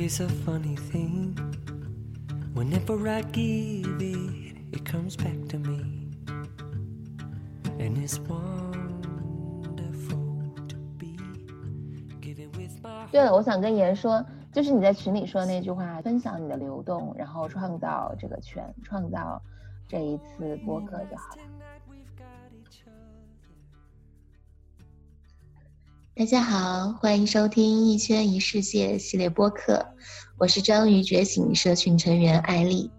is a funny thing. Whenever I give it, it comes back to me. And it's wonderful to be giving with my 对了，我想跟妍说，就是你在群里说的那句话，分享你的流动，然后创造这个圈，创造这一次播客就好了。大家好，欢迎收听《一圈一世界》系列播客，我是章鱼觉醒社群成员艾丽，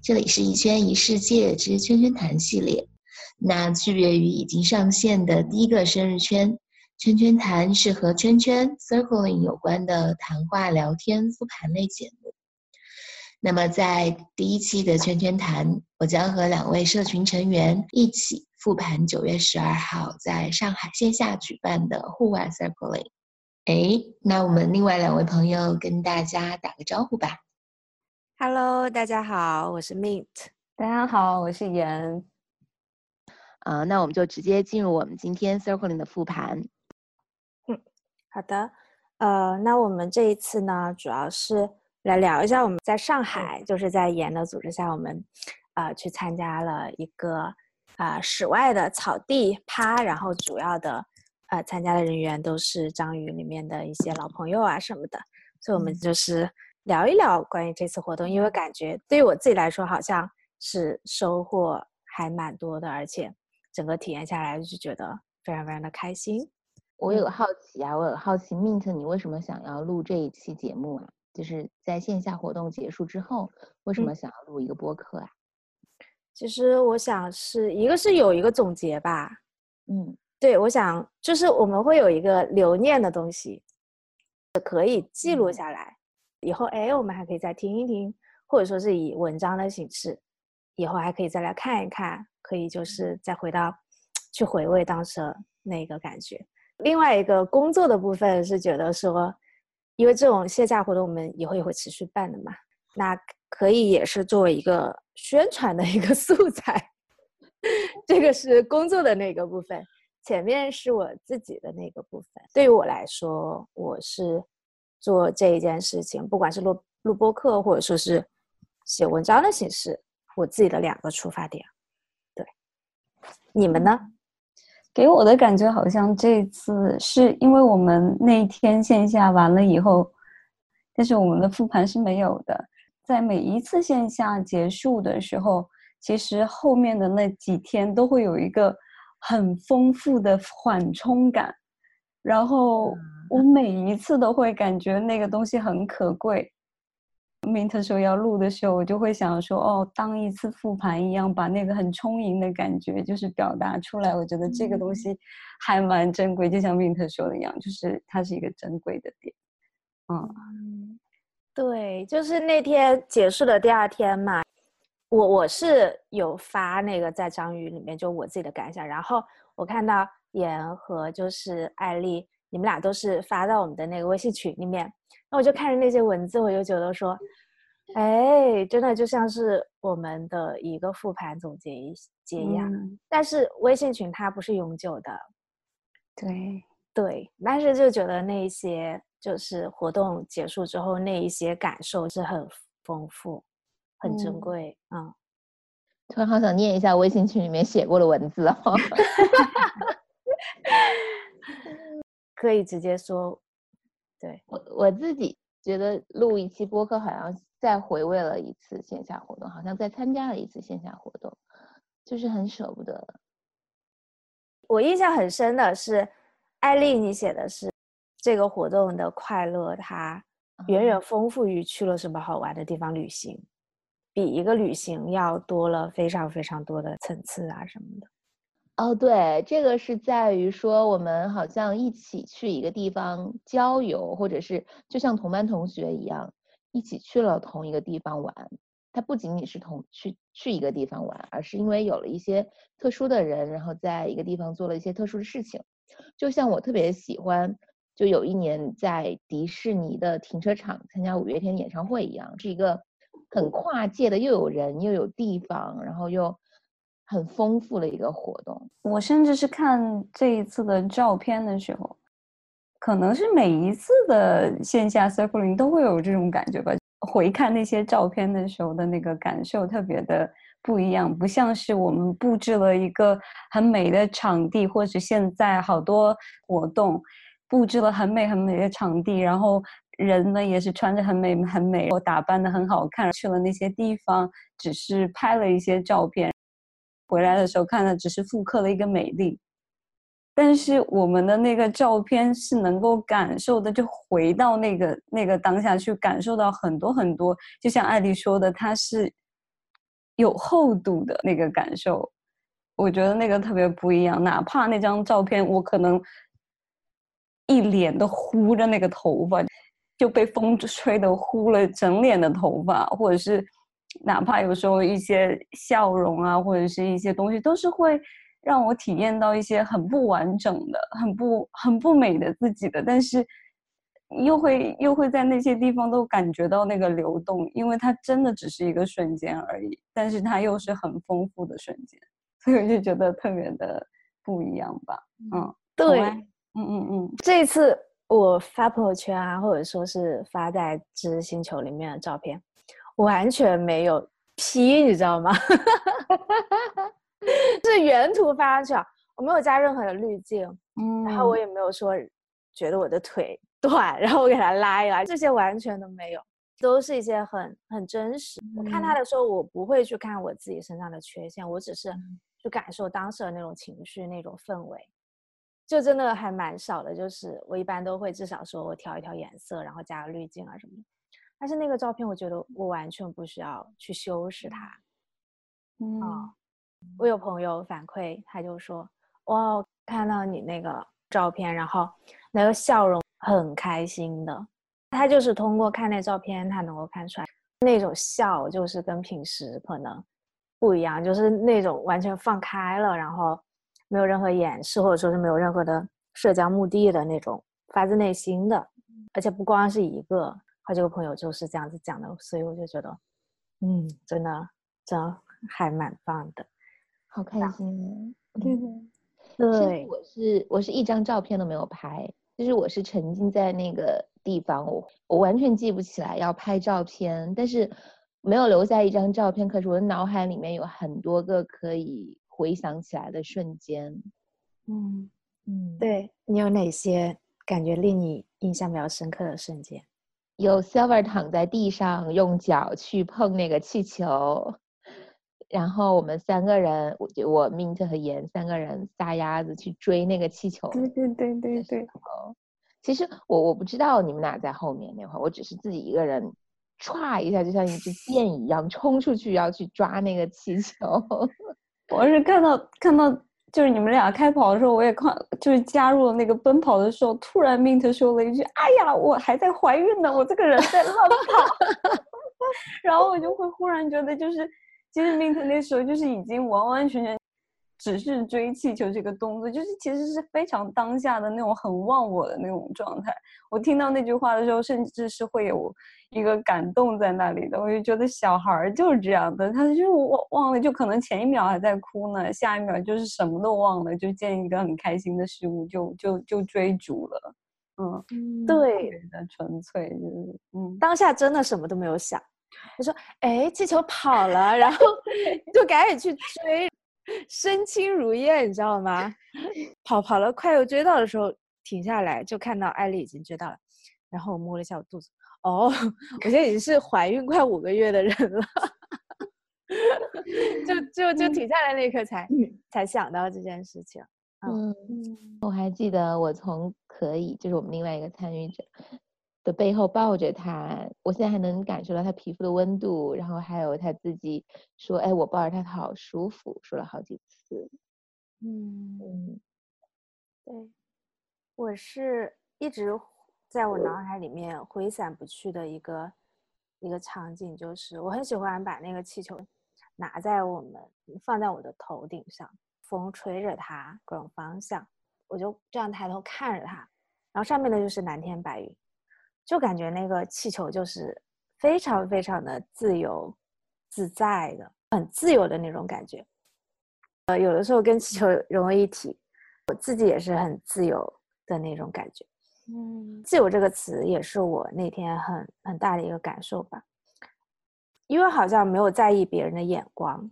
这里是一圈一世界之圈圈谈系列。那区别于已经上线的第一个生日圈，圈圈谈是和圈圈 （circling） 有关的谈话、聊天、复盘类节目。那么在第一期的圈圈谈，我将和两位社群成员一起复盘九月十二号在上海线下举办的户外 circling。哎，那我们另外两位朋友跟大家打个招呼吧。Hello，大家好，我是 Mint。大家好，我是妍。啊、那我们就直接进入我们今天 circling 的复盘。嗯好的，呃，那我们这一次呢，主要是来聊一下我们在上海，就是在妍的组织下，我们呃去参加了一个啊、呃室外的草地趴，然后主要的呃参加的人员都是章鱼里面的一些老朋友啊什么的，所以我们就是聊一聊关于这次活动，因为感觉对于我自己来说，好像是收获还蛮多的，而且整个体验下来就觉得非常非常的开心。我有个好奇啊，我有个好奇，Mint，你为什么想要录这一期节目啊？就是在线下活动结束之后，为什嗯么想要录一个播客啊？其实我想是一个是有一个总结吧，嗯对我想就是我们会有一个留念的东西，可以记录嗯下来，以后哎我们还可以再听一听，或者说是以文章的形式，以后还可以再来看一看，可以就是再回到去回味当时的那个感觉。另外一个工作的部分是觉得说，因为这种线下活动我们以后也会持续办的嘛，那可以也是作为一个宣传的一个 素材。这个是工作的那个部分，前面是我自己的那个部分。对于我来说，我是做这一件事情，不管是录录播课，或者说是写文章的形式，我自己的两个出发点。对，你们呢？给我的感觉好像这次是因为我们那一天线下完了以后，但是我们的复盘是没有的。在每一次线下结束的时候，其实后面的那几天都会有一个很丰富的缓冲感，然后我每一次都会感觉那个东西很可贵。Mint 说要录的时候，我就会想说，哦，当一次复盘一样，把那个很充盈的感觉就是表达出来。我觉得这个东西还蛮珍贵，就像 Mint 说的一样，就是它是一个珍贵的点。嗯，嗯，对，就是那天结束的第二天嘛，我我是有发那个在章鱼里面就我自己的感想，然后我看到妍和就是艾丽，你们俩都是发到我们的那个微信群里面，那我就看着那些文字，我就觉得说，哎，真的就像是我们的一个复盘总结一节一样，嗯。但是微信群它不是永久的，对，对，但是就觉得那一些就是活动结束之后那一些感受是很丰富、很珍嗯贵，嗯，突然好想念一下微信群里面写过的文字哦。可以直接说，对，我我自己觉得录一期播客，好像再回味了一次线下活动，好像再参加了一次线下活动，就是很舍不得。我印象很深的是，艾丽你写的是这个活动的快乐，它远远丰富于去了什么好玩的地方旅行，比一个旅行要多了非常非常多的层次啊什么的。哦，对，这个是在于说我们好像一起去一个地方郊游，或者是就像同班同学一样，一起去了同一个地方玩。它不仅仅是同去去一个地方玩，而是因为有了一些特殊的人，然后在一个地方做了一些特殊的事情。就像我特别喜欢，就有一年在迪士尼的停车场参加五月天演唱会一样，是一个很跨界的，又有人又有地方，然后又很丰富的一个活动。我甚至是看这一次的照片的时候，可能是每一次的线下 circling 都会有这种感觉吧。回看那些照片的时候的那个感受特别的不一样，不像是我们布置了一个很美的场地，或者现在好多活动布置了很美很美的场地，然后人呢也是穿着很美很美，我打扮的很好看，去了那些地方只是拍了一些照片，回来的时候看的只是复刻了一个美丽。但是我们的那个照片是能够感受的，就回到那个那个当下去感受到很多很多，就像艾丽说的，它是有厚度的那个感受，我觉得那个特别不一样。哪怕那张照片我可能一脸都糊着那个头发，就被风吹的糊了整脸的头发，或者是哪怕有时候一些笑容啊，或者是一些东西，都是会。让我体验到一些很不完整的、很不很不美的自己的，但是又会又会在那些地方都感觉到那个流动，因为它真的只是一个瞬间而已，但是它又是很丰富的瞬间，所以我就觉得特别的不一样吧。嗯，对，嗯嗯嗯，这次我发朋友圈啊，或者说是发在知星球里面的照片，完全没有 P，你知道吗？是原图发上去啊，我没有加任何的滤镜，嗯，然后我也没有说觉得我的腿 短，然后我给他拉一拉，这些完全都没有，都是一些很很真实。我看他的时候，我不会去看我自己身上的缺陷，我只是去感受当时的那种情绪、那种氛围，就真的还蛮少的。就是我一般都会至少说我调一调颜色，然后加个滤镜啊什么的。但是那个照片，我觉得我完全不需要去修饰它，嗯。我有朋友反馈，他就说：“哇，看到你那个照片，然后那个笑容很开心的。他就是通过看那照片，他能够看出来那种笑，就是跟平时可能不一样，就是那种完全放开了，然后没有任何掩饰，或者说是没有任何的社交目的的那种发自内心的。而且不光是一个，好几个朋友就是这样子讲的，所以我就觉得，嗯，真的，真还蛮棒的。”好开心，对对对，我是我是一张照片都没有拍，就是我是沉浸在那个地方，我我完全记不起来要拍照片，但是没有留下一张照片，可是我的脑海里面有很多个可以回想起来的瞬间。嗯嗯，对你有哪些感觉令你印象比较深刻的瞬间？有 Silver 躺在地上用脚去碰那个气球。然后我们三个人，我我 Mint 和盐三个人撒丫子去追那个气球。对对对对对。哦其实我我不知道你们俩在后面那会儿，我只是自己一个人，歘一下就像一支箭一样冲出去要去抓那个气球。我是看到看到就是你们俩开跑的时候，我也看就是加入了那个奔跑的时候，突然 Mint 说了一句：“哎呀，我还在怀孕呢，我这个人在乱跑。” 然后我就会忽然觉得就是。其实 Mint 那时候就是已经完完全全只是追气球这个动作，就是其实是非常当下的那种很忘我的那种状态。我听到那句话的时候，甚至是会有一个感动在那里的。我就觉得小孩儿就是这样的，他就忘忘了，就可能前一秒还在哭呢，下一秒就是什么都忘了，就见一个很开心的事物就就就追逐了。嗯，对，的纯粹就是嗯，当下真的什么都没有想。我说：“哎，气球跑了，然后就赶紧去追，身轻如燕，你知道吗？跑跑了，快要追到的时候，停下来就看到艾丽已经追到了，然后我摸了一下我肚子，哦，我现在已经是怀孕快五个月的人了，就就就停下来那一刻才才想到这件事情。嗯，我还记得我从可以，就是我们另外一个参与者。”的背后抱着他，我现在还能感受到他皮肤的温度，然后还有他自己说：“哎，我抱着他他好舒服。”说了好几次。嗯嗯，对，我是一直在我脑海里面挥散不去的一个一个场景，就是我很喜欢把那个气球拿在我们放在我的头顶上，风吹着它各种方向，我就这样抬头看着它，然后上面的就是蓝天白云。就感觉那个气球就是非常非常的自由自在的，很自由的那种感觉。呃，有的时候跟气球融为一体，我自己也是很自由的那种感觉。嗯，自由这个词也是我那天很很大的一个感受吧，因为好像没有在意别人的眼光，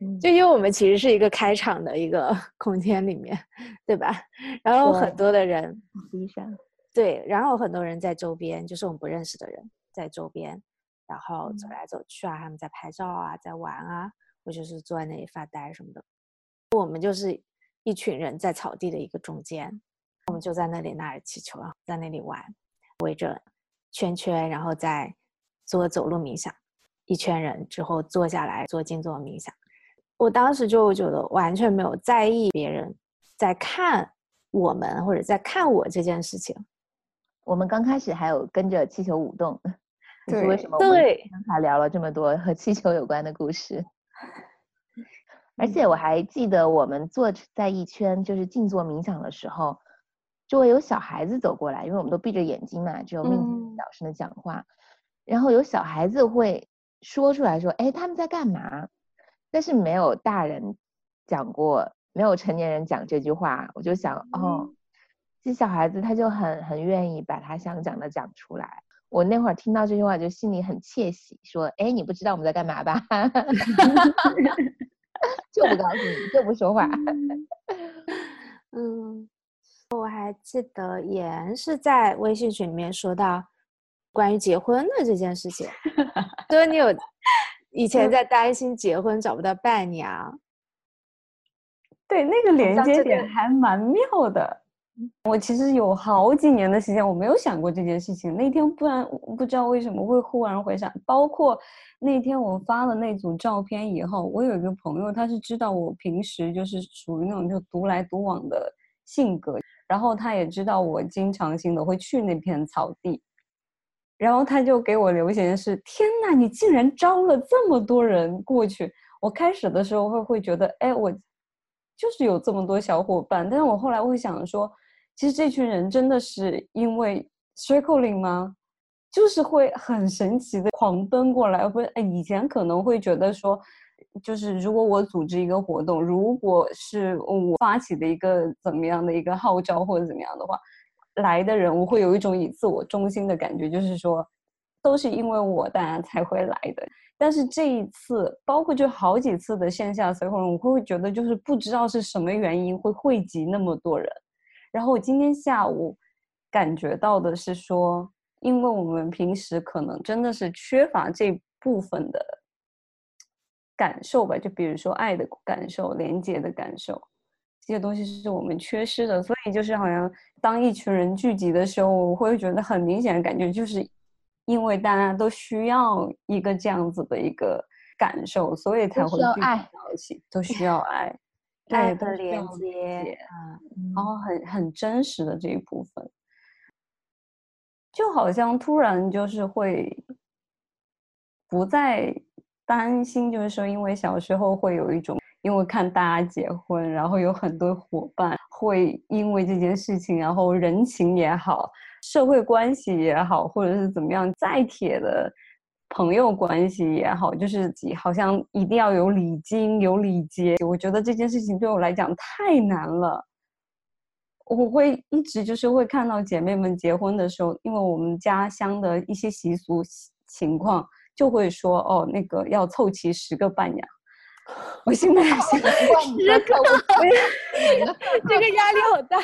嗯就因为我们其实是一个开场的一个 空间里面，对吧？然后很多的人，实际上，对，然后很多人在周边，就是我们不认识的人在周边，然后走嗯来走去啊，他们在拍照啊，在玩啊，或者是坐在那里发呆什么的。我们就是一群人在草地的一个中间，我们就在那里拿着气球啊，在那里玩，围着圈圈，然后再做走路冥想，一圈人之后坐下来做静坐冥想。我当时就觉得完全没有在意别人在看我们或者在看我这件事情。我们刚开始还有跟着气球舞动，这是为什么对。刚才聊了这么多和气球有关的故事。而嗯。且我还记得我们坐在一圈就是静坐冥想的时候，周围有小孩子走过来，因为我们都闭着眼睛嘛，只有命嗯。小声的讲话，然后有小孩子会说出来说：“哎，他们在干嘛？”但是没有大人讲过，没有成年人讲这句话，我就想，哦，这小孩子他就很很愿意把他想讲的讲出来。我那会儿听到这句话，就心里很窃喜，说：“哎，你不知道我们在干嘛吧？” 就不告诉你，就不说话。嗯，我还记得妍是在微信群里面说到关于结婚的这件事情，说你有以前在担心结婚找不到伴娘，对，那个连接点还蛮妙的。我其实有好几年的时间，我没有想过这件事情。那天不然不知道为什么会忽然回想，包括那天我发了那组照片以后，我有一个朋友，他是知道我平时就是属于那种就独来独往的性格，然后他也知道我经常性的会去那片草地，然后他就给我留言是：天呐，你竟然招了这么多人过去！我开始的时候会会觉得，哎，我就是有这么多小伙伴，但是我后来会想说，其实这群人真的是因为 circling 吗？就是会很神奇的狂奔过来，会哎，以前可能会觉得说，就是如果我组织一个活动，如果是我发起的一个怎么样的一个号召或者怎么样的话，来的人我会有一种以自我中心的感觉，就是说，都是因为我大家才会来的。但是这一次，包括就好几次的线下 circle，我会觉得就是不知道是什么原因会汇集那么多人。然后我今天下午感觉到的是说，因为我们平时可能真的是缺乏这部分的感受吧，就比如说爱的感受、连接的感受，这些东西是我们缺失的。所以就是好像当一群人聚集的时候，我会觉得很明显的感觉，就是因为大家都需要一个这样子的一个感受，所以才会聚集需要爱到一起，都需要爱。爱对，和连接解，嗯，然后很很真实的这一部分，就好像突然就是会不再担心，就是说，因为小时候会有一种，因为看大家结婚，然后有很多伙伴会因为这件事情，然后人情也好，社会关系也好，或者是怎么样，再铁的朋友关系也好，就是好像一定要有礼金、有礼节。我觉得这件事情对我来讲太难了。我会一直就是会看到姐妹们结婚的时候，因为我们家乡的一些习俗情况，就会说哦，那个要凑齐十个伴娘。我现在 想十个，这个压力好大。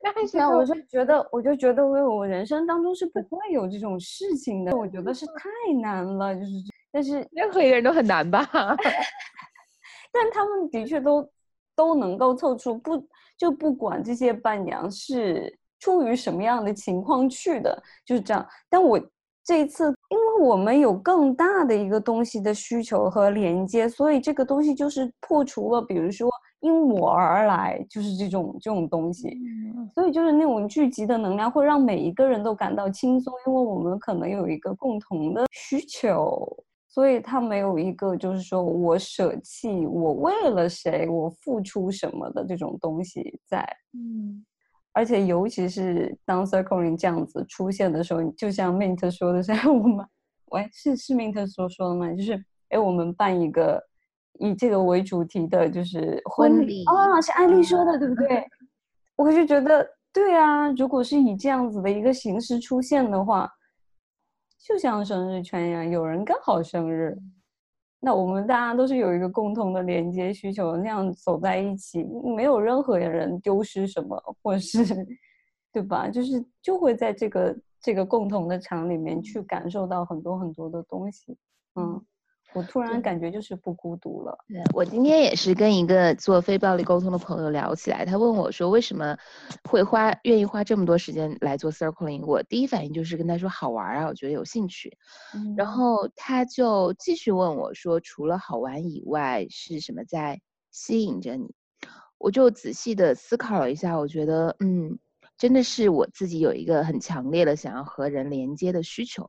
对啊，我就觉得，我就觉得我我人生当中是不会有这种事情的，我觉得是太难了，就是，但是任何一个人都很难吧？但他们的确都都能够凑出不就不管这些伴娘是出于什么样的情况去的，就是这样。但我这一次，因为我们有更大的一个东西的需求和连接，所以这个东西就是破除了，比如说因我而来，就是这种这种东西。所以就是那种聚集的能量会让每一个人都感到轻松，因为我们可能有一个共同的需求，所以他没有一个就是说我舍弃，我为了谁，我付出什么的这种东西在。嗯，而且尤其是当 circling 这样子出现的时候，就像 Mint 说的是，我们，喂，是是 Mint 所说的吗？就是，哎，我们办一个以这个为主题的，就是婚婚礼哦，是安利说的，对不对？我就觉得对啊，如果是以这样子的一个形式出现的话，就像生日圈一样，有人刚好生日，那我们大家都是有一个共同的连接需求，那样走在一起，没有任何人丢失什么，或是对吧？就是就会在这个这个共同的场里面去感受到很多很多的东西，嗯。我突然感觉就是不孤独了。对我今天也是跟一个做非暴力沟通的朋友聊起来，他问我说为什么会花愿意花这么多时间来做 circling，我第一反应就是跟他说好玩啊，我觉得有兴趣。然后他就继续问我说，除了好玩以外，是什么在吸引着你？我就仔细的思考了一下，我觉得嗯，真的是我自己有一个很强烈的想要和人连接的需求，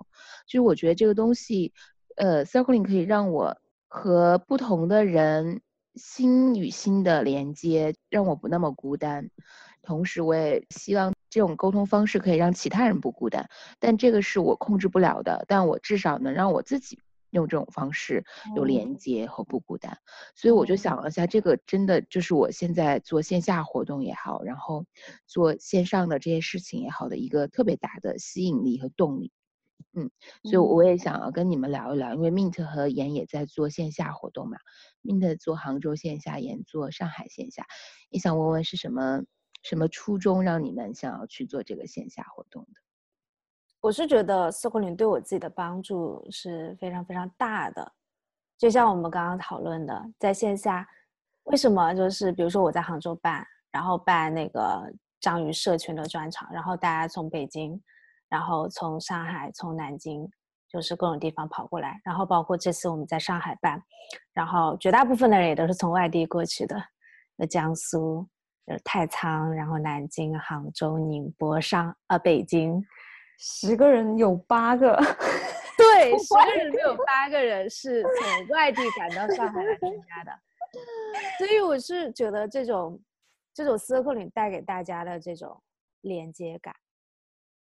就是我觉得这个东西。呃，circling 可以让我和不同的人心与心的连接，让我不那么孤单。同时，我也希望这种沟通方式可以让其他人不孤单。但这个是我控制不了的，但我至少能让我自己用这种方式有连接和不孤单。所以我就想了一下，这个真的就是我现在做线下活动也好，然后做线上的这些事情也好的一个特别大的吸引力和动力。嗯，所以我也想要跟你们聊一聊，因为 Mint 和妍也在做线下活动嘛，Mint 做杭州线下，妍做上海线下，也想问问是什么什么初衷让你们想要去做这个线下活动的？我是觉得四库林对我自己的帮助是非常非常大的，就像我们刚刚讨论的，在线下为什么就是比如说我在杭州办，然后办那个章鱼社群的专场，然后大家从北京。然后从上海、从南京，就是各种地方跑过来。然后包括这次我们在上海办，然后绝大部分的人也都是从外地过去的，那江苏、呃太仓，然后南京、杭州、宁波、上呃北京，十个人有八个，对，十个人有八个人是从外地赶到上海来参加的。所以我是觉得这种这种 circling 带给大家的这种连接感。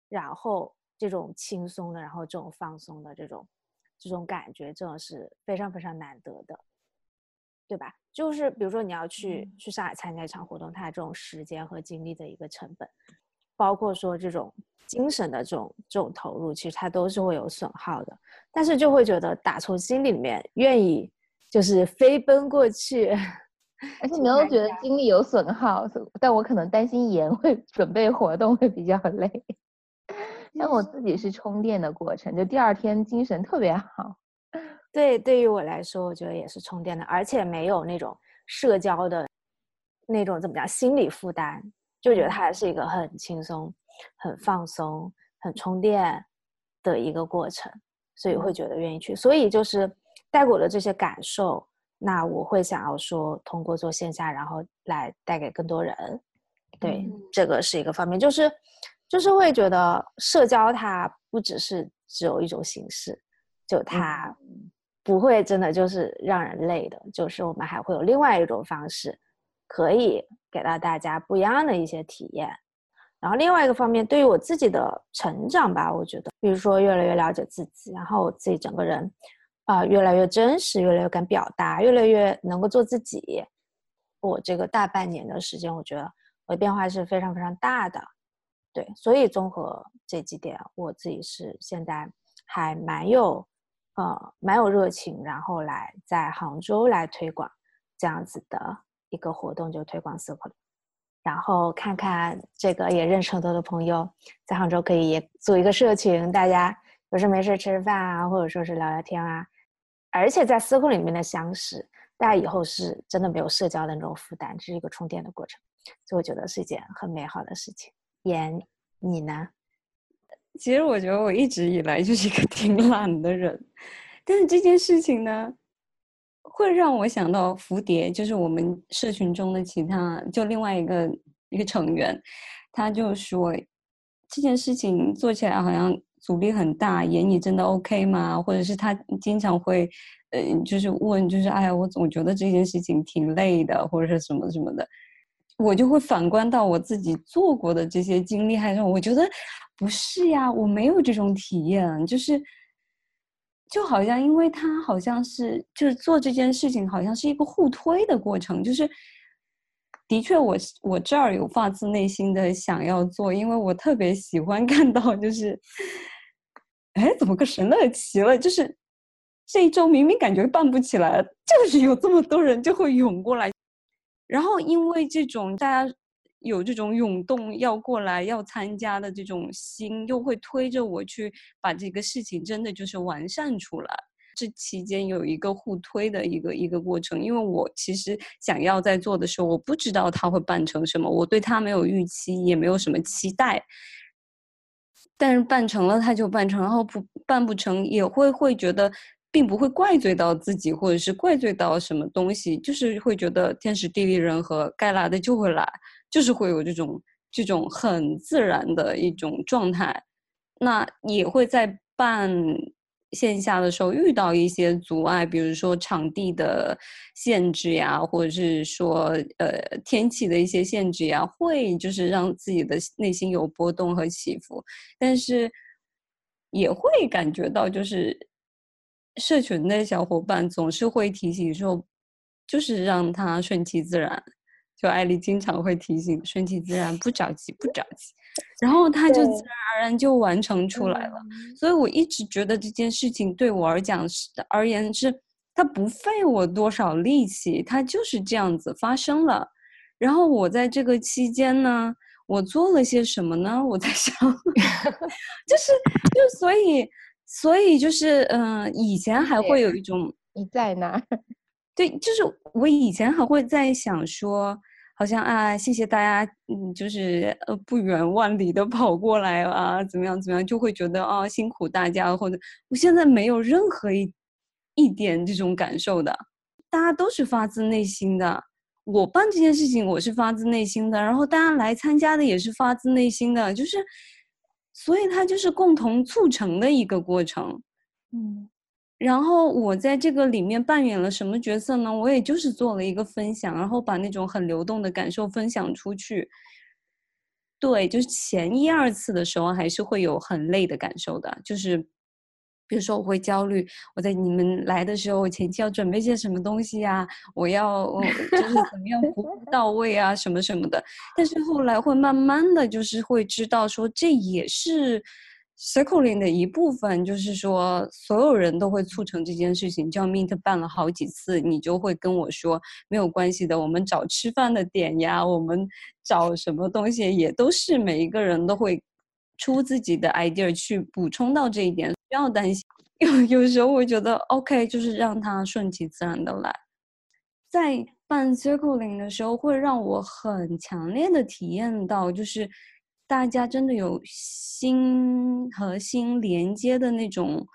然后这种轻松的，然后这种放松的这种这种感觉，真的是非常非常难得的，对吧？就是比如说你要去去上海参加一场活动，它这种时间和精力的一个成本，包括说这种精神的这种这种投入，其实它都是会有损耗的。但是就会觉得打从心里面愿意就是飞奔过去，而且没有觉得精力有损耗，但我可能担心盐会 准备活动会比较累。像我自己是充电的过程，就第二天精神特别好。对，对于我来说，我觉得也是充电的，而且没有那种社交的那种怎么讲心理负担，就觉得它是一个很轻松、很放松、很充电的一个过程，所以会觉得愿意去。所以就是带给我的这些感受，那我会想要说，通过做线下，然后来带给更多人。对，这个是一个方面，就是。就是会觉得社交它不只是只有一种形式，就它不会真的就是让人累的，就是我们还会有另外一种方式，可以给到大家不一样的一些体验。然后另外一个方面，对于我自己的成长吧，我觉得，比如说越来越了解自己，然后我自己整个人啊越来越真实，越来越敢表达，越来越能够做自己。我这个大半年的时间，我觉得我的变化是非常非常大的。对，所以综合这几点，我自己是现在还蛮有，呃，蛮有热情，然后来在杭州来推广这样子的一个活动，就推广 circle，然后看看这个也认识很多的朋友，在杭州可以也组一个社群，大家有事没事吃饭啊，或者说是聊聊天啊，而且在 circle 里面的相识，大家以后是真的没有社交的那种负担，这是一个充电的过程，所以我觉得是一件很美好的事情。言，你呢？其实我觉得我一直以来就是一个挺懒的人，但是这件事情呢，会让我想到蝴蝶，就是我们社群中的其他就另外一个一个成员，他就说这件事情做起来好像阻力很大，言你真的 OK 吗？或者是他经常会呃，就是问，就是哎呀，我总觉得这件事情挺累的，或者是什么什么的。我就会反观到我自己做过的这些经历，还是我觉得不是呀，我没有这种体验，就是就好像因为他好像是就是做这件事情，好像是一个互推的过程，就是的确我我这儿有发自内心的想要做，因为我特别喜欢看到就是，哎，怎么个神乐奇了？就是这一周明明感觉办不起来，就是有这么多人就会涌过来，然后因为这种大家有这种涌动要过来要参加的这种心，又会推着我去把这个事情真的就是完善出来。这期间有一个互推的一个一个过程，因为我其实想要在做的时候，我不知道它会办成什么，我对它没有预期，也没有什么期待。但是办成了，它就办成，然后不办不成，也会会觉得，并不会怪罪到自己，或者是怪罪到什么东西，就是会觉得天时地利人和，该来的就会来，就是会有这种这种很自然的一种状态。那也会在办线下的时候遇到一些阻碍，比如说场地的限制呀，或者是说呃天气的一些限制呀，会就是让自己的内心有波动和起伏，但是也会感觉到就是社群的小伙伴总是会提醒说，就是让他顺其自然。就艾丽经常会提醒顺其自然，不着急，不着急，然后他就自然而然就完成出来了。所以我一直觉得这件事情对我而讲是而言是，它不费我多少力气，它就是这样子发生了。然后我在这个期间呢，我做了些什么呢？我在想，就是就所以所以就是嗯、呃以前还会有一种你在哪？对，就是我以前还会在想说，好像啊，谢谢大家，嗯，就是呃不远万里的跑过来啊，怎么样怎么样，就会觉得啊辛苦大家，或者我现在没有任何一一点这种感受的，大家都是发自内心的。我办这件事情，我是发自内心的，然后大家来参加的也是发自内心的，就是，所以它就是共同促成的一个过程。嗯然后我在这个里面扮演了什么角色呢？我也就是做了一个分享，然后把那种很流动的感受分享出去。对，就是前一二次的时候还是会有很累的感受的，就是比如说我会焦虑，我在你们来的时候，我前期要准备些什么东西呀、我要我就是怎么样服务 到位啊，什么什么的。但是后来会慢慢的就是会知道说，这也是 circling 的一部分，就是说所有人都会促成这件事情。叫 Mint 办了好几次，你就会跟我说没有关系的，我们找吃饭的点呀，我们找什么东西也都是每一个人都会出自己的 idea 去补充到这一点，不要担心。有有时候我觉得 OK，就是让它顺其自然的来。在办 circling 的时候，会让我很强烈的体验到，就是大家真的有心和心连接的那种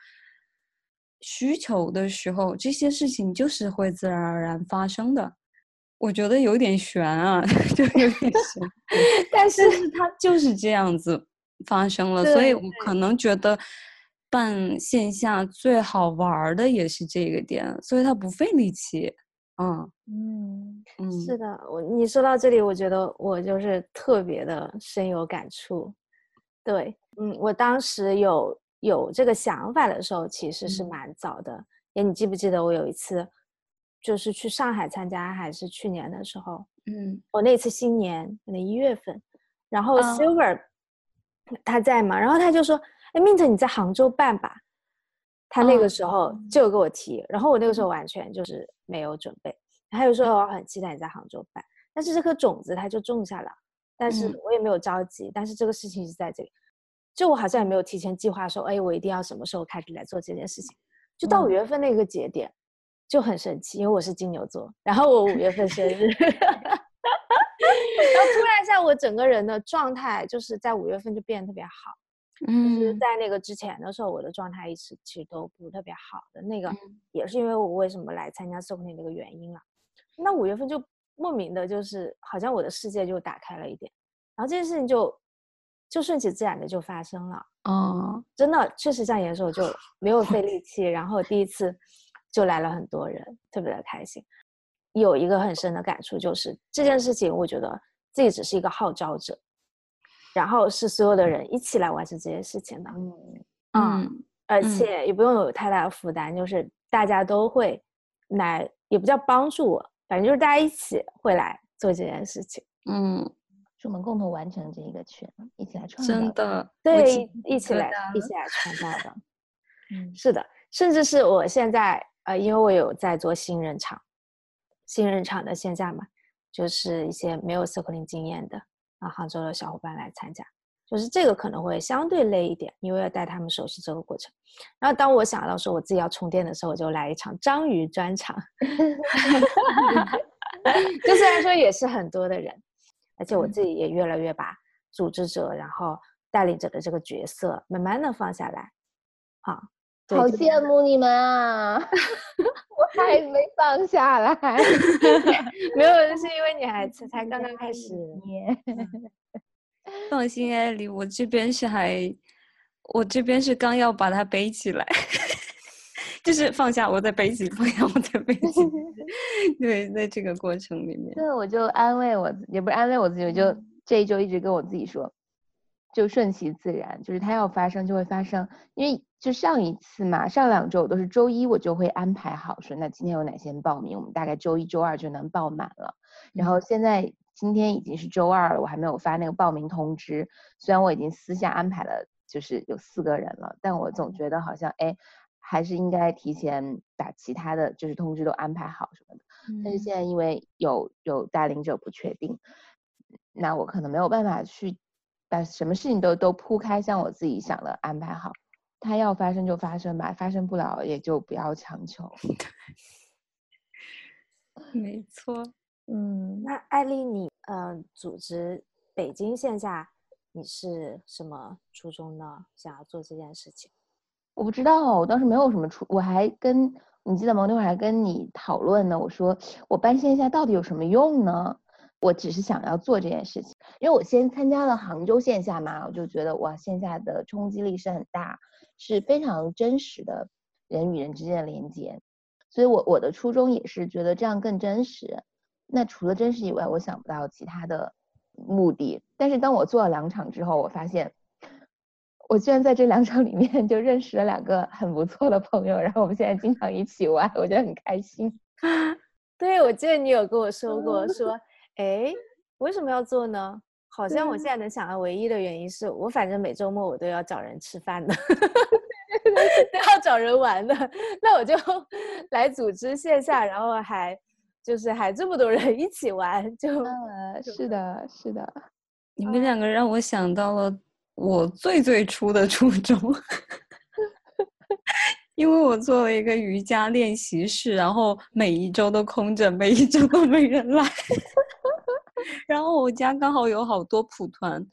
需求的时候，这些事情就是会自然而然发生的。我觉得有点悬啊，就有点悬，但是它就是这样子发生了，所以我可能觉得办线下最好玩儿的也是这个点，所以它不费力气。嗯嗯，嗯，是的，我你说到这里，我觉得我就是特别的深有感触。对，嗯，我当时有有这个想法的时候，其实是嗯蛮早的。哎，你记不记得我有一次，就是去上海参加，还是去年的时候，嗯我那次新年可能一月份，然后啊 Silver 他在嘛，然后他就说：“哎，Mint 你在杭州办吧。”他那个哦时候就给我提，然后我那个时候完全就是没有准备，他就说哦我很期待你在杭州办，但是这颗种子他就种下了，但是嗯。我也没有着急，但是这个事情是在这里，就我好像也没有提前计划说，哎，我一定要什么时候开始来做这件事情，就到五嗯。月份那个节点就很神奇，因为我是金牛座，然后我五月份生日，然后突然一下我整个人的状态就是在五月份就变得特别好。嗯就是嗯在那个之前的时候，我的状态一直其实都不是特别好的。那个嗯也是因为我为什么来参加 c o 这个原因了。那五月份就莫名的，就是好像我的世界就打开了一点，然后这件事情就就顺其自然的就发生了。哦真的，确实像严说，就没有费 力气，然后第一次就来了很多人，特别的开心。有一个很深的感触，就是这件事情，我觉得自己只是一个号召者，然后是所有的人一起来完成这件事情的。嗯，嗯而嗯且也不用有太大的负担，就是大家都会来，也不叫帮助我，反正就是大家一起会来做这件事情。嗯，是我们共同完成这一个圈，一起来创造。真，的，对，一起来一起来创造的。嗯，是的，甚至是我现在呃，因为我有在做新人场，新人场的线下嘛，就是一些没有 circling 经验的啊，杭州的小伙伴来参加，就是这个可能会相对累一点，因为要带他们熟悉这个过程。然后当我想到说我自己要充电的时候，我就来一场章鱼专场，就虽然说也是很多的人，而且我自己也越来越把组织者，然后带领者的这个角色慢慢的放下来，好。对好羡慕你们啊！我还没放下来。没有，是因为你还才才刚刚开始。放心，艾莉，我这边是还，我这边是刚要把它背起来，就是放下我再背起，放下我再背起。对，在这个过程里面，对，我就安慰我自，也不是安慰我自己，我就这一周一直跟我自己说，就顺其自然，就是它要发生就会发生。因为就上一次嘛，上两周我都是周一我就会安排好，说那今天有哪些人报名，我们大概周一周二就能报满了。然后现在今天已经是周二了，我还没有发那个报名通知，虽然我已经私下安排了，就是有四个人了，但我总觉得好像哎，还是应该提前把其他的就是通知都安排好什么的。但是现在因为有有带领者不确定，那我可能没有办法去把什么事情都都铺开，像我自己想的安排好。它要发生就发生吧，发生不了也就不要强求。没错。嗯，那艾丽，你呃组织北京线下，你是什么初衷呢？想要做这件事情？我不知道，我当时没有什么初，我还跟你记得吗？那会儿还跟你讨论呢。我说我办线下到底有什么用呢？我只是想要做这件事情，因为我先参加了杭州线下嘛，我就觉得哇，线下的冲击力是很大，是非常真实的人与人之间的连接，所以我我的初衷也是觉得这样更真实。那除了真实以外，我想不到其他的目的。但是当我做了两场之后，我发现我居然在这两场里面就认识了两个很不错的朋友，然后我们现在经常一起玩，我觉得很开心。对，我记得你有跟我说过，说，哎，为什么要做呢？好像我现在能想到唯一的原因是我反正每周末我都要找人吃饭的，都要找人玩的，那我就 来组织线下，然后还就是还这么多人一起玩，就呃，是的，是的，你们两个让我想到了我最最初的初衷，因为我做了一个瑜伽练习室，然后每一周都空着，每一周都没人来，然后我家刚好有好多蒲团，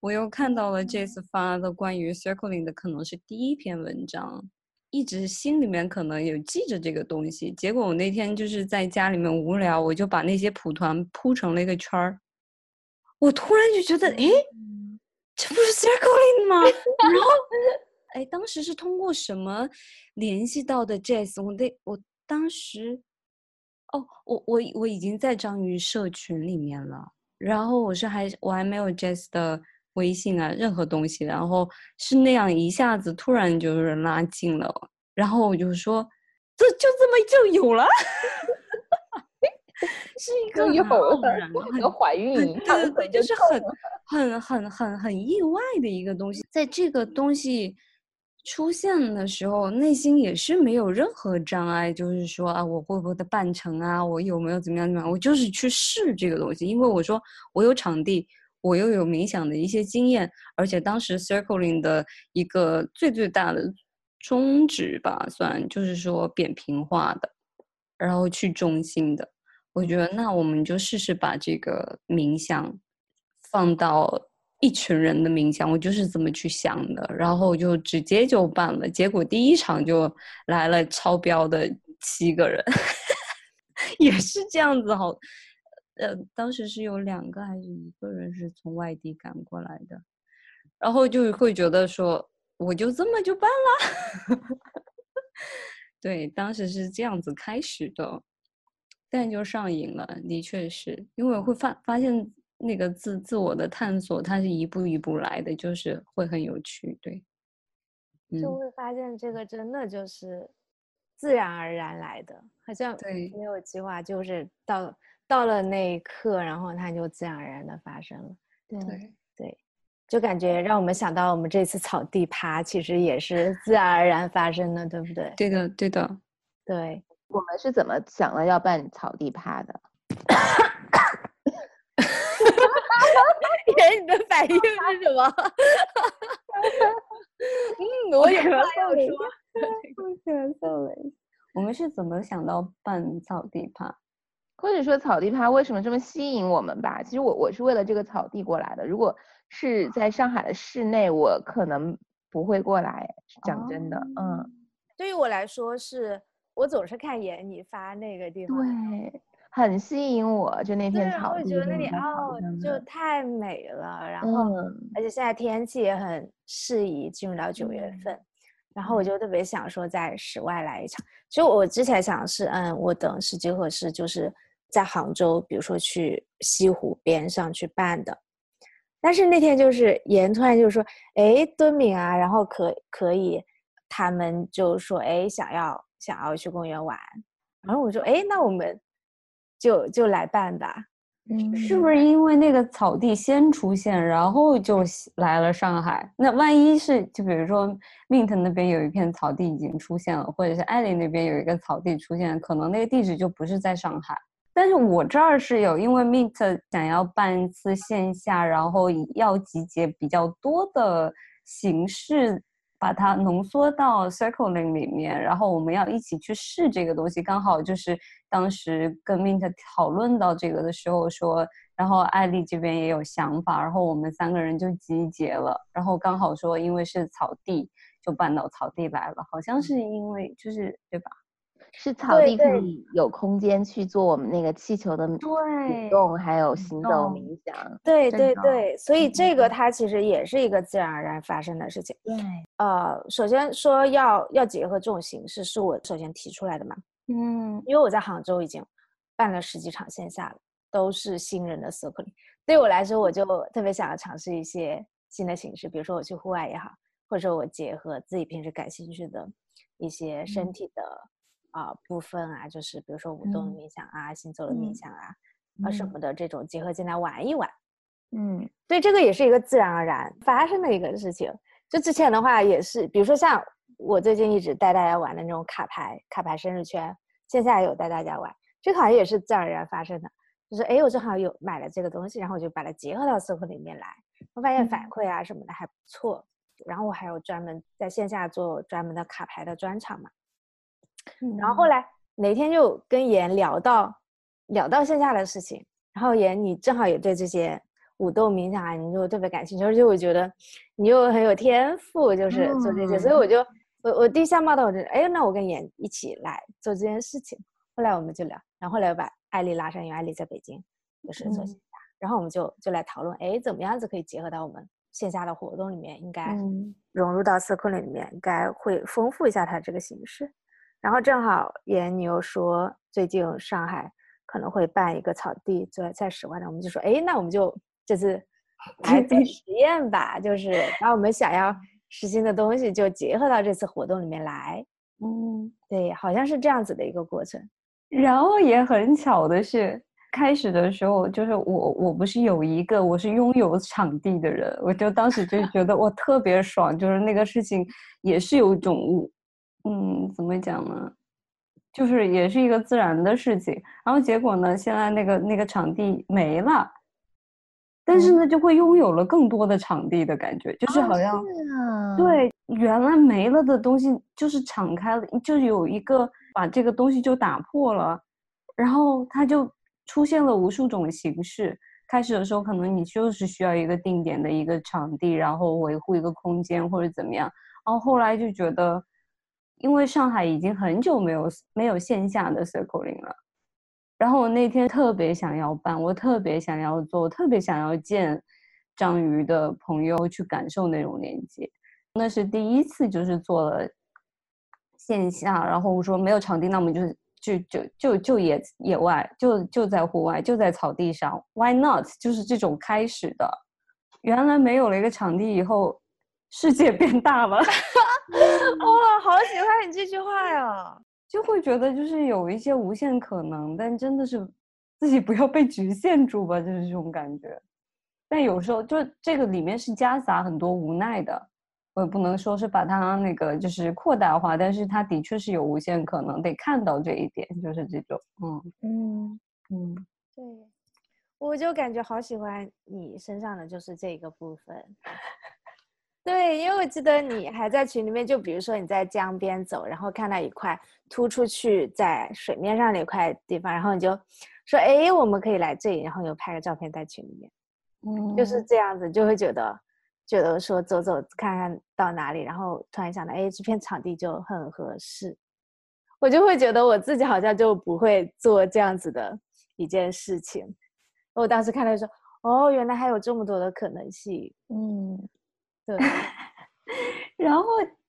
我又看到了这次发的关于 circling 的可能是第一篇文章。一直心里面可能有记着这个东西，结果我那天就是在家里面无聊，我就把那些蒲团铺成了一个圈儿。我突然就觉得，诶，这不是 circling 吗？然后，哎，当时是通过什么联系到的 Jazz？我那我当时，哦，我我我已经在章鱼社群里面了，然后我是还我还没有 Jazz 的。微信啊，任何东西，然后是那样一下子突然就是拉近了，然后我就说，这就这么就有了，是一个偶了然的怀孕一样，对对对，就就是很很很很很意外的一个东西，在这个东西出现的时候，内心也是没有任何障碍，就是说啊，我会不会的办成啊，我有没有怎么样怎么样，我就是去试这个东西，因为我说我有场地。我又有冥想的一些经验，而且当时 circling 的一个最最大的宗旨吧，算就是说扁平化的，然后去中心的。我觉得那我们就试试把这个冥想放到一群人的冥想，我就是这么去想的，然后就直接就办了。结果第一场就来了超标的七个人，也是这样子好。呃，当时是有两个还是一个人是从外地赶过来的，然后就会觉得说，我就这么就办了。对，当时是这样子开始的，但就上瘾了，的确是因为会发发现那个自自我的探索，它是一步一步来的，就是会很有趣。对，嗯，就会发现这个真的就是自然而然来的，好像对没有计划，就是到到了那一刻，然后它就自然而然的发生了。对，对，就感觉让我们想到我们这次草地趴，其实也是自然而然发生的，对不对？对的，对的。对，我们是怎么想了要办草地趴的？爷，你的反应是什么？嗯，我也要说，我咳嗽了。我们是怎么想到办草地趴？或者说草地趴为什么这么吸引我们吧？其实我我是为了这个草地过来的。如果是在上海的室内，我可能不会过来。讲真的，嗯，对于我来说，是我总是看眼你发那个地方，对，很吸引我。就那片草地，我觉得那里哦，就太美了。然后，而且现在天气也很适宜，进入到九月份。然后我就特别想说，在室外来一场。其实我之前想的是，嗯，我等时机合适，就是在杭州，比如说去西湖边上去办的。但是那天就是严突然就说，哎，敦敏啊，然后可可以，他们就说，哎，想要想要去公园玩。然后我说，哎，那我们就就来办吧。是不是因为那个草地先出现，然后就来了上海？那万一是就比如说 Mint 那边有一片草地已经出现了，或者是艾丽那边有一个草地出现，可能那个地址就不是在上海。但是我这儿是有，因为 Mint 想要办一次线下，然后要集结比较多的形式。把它浓缩到 Circling 里面，然后我们要一起去试这个东西。刚好就是当时跟 Mint 讨论到这个的时候说，然后艾丽这边也有想法，然后我们三个人就集结了。然后刚好说，因为是草地，就搬到草地来了。好像是因为就是对吧？是草地可以有空间去做我们那个气球的对舞动，还有行走冥想。对对对，所以这个它其实也是一个自然而然发生的事情。对，呃，首先说要要结合这种形式，是我首先提出来的嘛。嗯，因为我在杭州已经办了十几场线下了，都是新人的 circling。对我来说，我就特别想要尝试一些新的形式，比如说我去户外也好，或者说我结合自己平时感兴趣的一些身体的。啊，部分啊，就是比如说舞动的冥想啊，行走的冥想啊，啊什么的这种结合进来玩一玩，嗯，所以这个也是一个自然而然发生的一个事情。就之前的话也是，比如说像我最近一直带大家玩的那种卡牌卡牌生日圈，线下也有带大家玩，这个好像也是自然而然发生的。就是哎，我正好有买了这个东西，然后我就把它结合到 circle 里面来，我发现反馈啊什么的还不错。然后我还有专门在线下做专门的卡牌的专场嘛。然后后来哪天就跟妍聊到聊到线下的事情，然后妍你正好也对这些舞动冥想啊，你就特别感兴趣，而且我觉得你又很有天赋，就是做这些，所以我就我我第一下冒到我就，哎，那我跟妍一起来做这件事情。后来我们就聊，然后后来把艾丽拉上，因为艾丽在北京，就是做线下，然后我们就就来讨论，哎，怎么样子可以结合到我们线下的活动里面，应该融入到 circle 里面，应该会丰富一下它这个形式。然后正好严，你又说最近上海可能会办一个草地，在在室外的，我们就说，哎，那我们就这次 来做实验吧，就是把我们想要实行的东西就结合到这次活动里面来。嗯，对，好像是这样子的一个过程。然后也很巧的是，开始的时候就是我，我不是有一个我是拥有场地的人，我就当时就觉得我特别爽，就是那个事情也是有一种物。嗯，怎么讲呢？就是也是一个自然的事情，然后结果呢，现在那个那个场地没了，但是呢，就会拥有了更多的场地的感觉，就是好像对原来没了的东西，就是敞开了，就有一个把这个东西就打破了，然后它就出现了无数种形式。开始的时候，可能你就是需要一个定点的一个场地，然后维护一个空间或者怎么样，然后后来就觉得。因为上海已经很久没有没有线下的 circling 了，然后我那天特别想要办，我特别想要做，特别想要见章鱼的朋友去感受那种连接，那是第一次就是做了线下，然后我说没有场地，那我们就就就就就野野外，就就在户外，就在草地上，Why not？就是这种开始的，原来没有了一个场地以后，世界变大了。哇，好喜欢你这句话呀！就会觉得就是有一些无限可能，但真的是自己不要被局限住吧，就是这种感觉。但有时候就这个里面是夹杂很多无奈的，我也不能说是把它那个就是扩大化，但是它的确是有无限可能，得看到这一点，就是这种，嗯嗯嗯，对，我就感觉好喜欢你身上的就是这个部分。对，因为我记得你还在群里面，就比如说你在江边走，然后看到一块突出去在水面上的一块地方，然后你就说：“哎，我们可以来这里。”然后又拍个照片在群里面，嗯，就是这样子，就会觉得觉得说走走看看到哪里，然后突然想到，哎，这片场地就很合适，我就会觉得我自己好像就不会做这样子的一件事情。我当时看到说：“哦，原来还有这么多的可能性。”嗯。对，然后，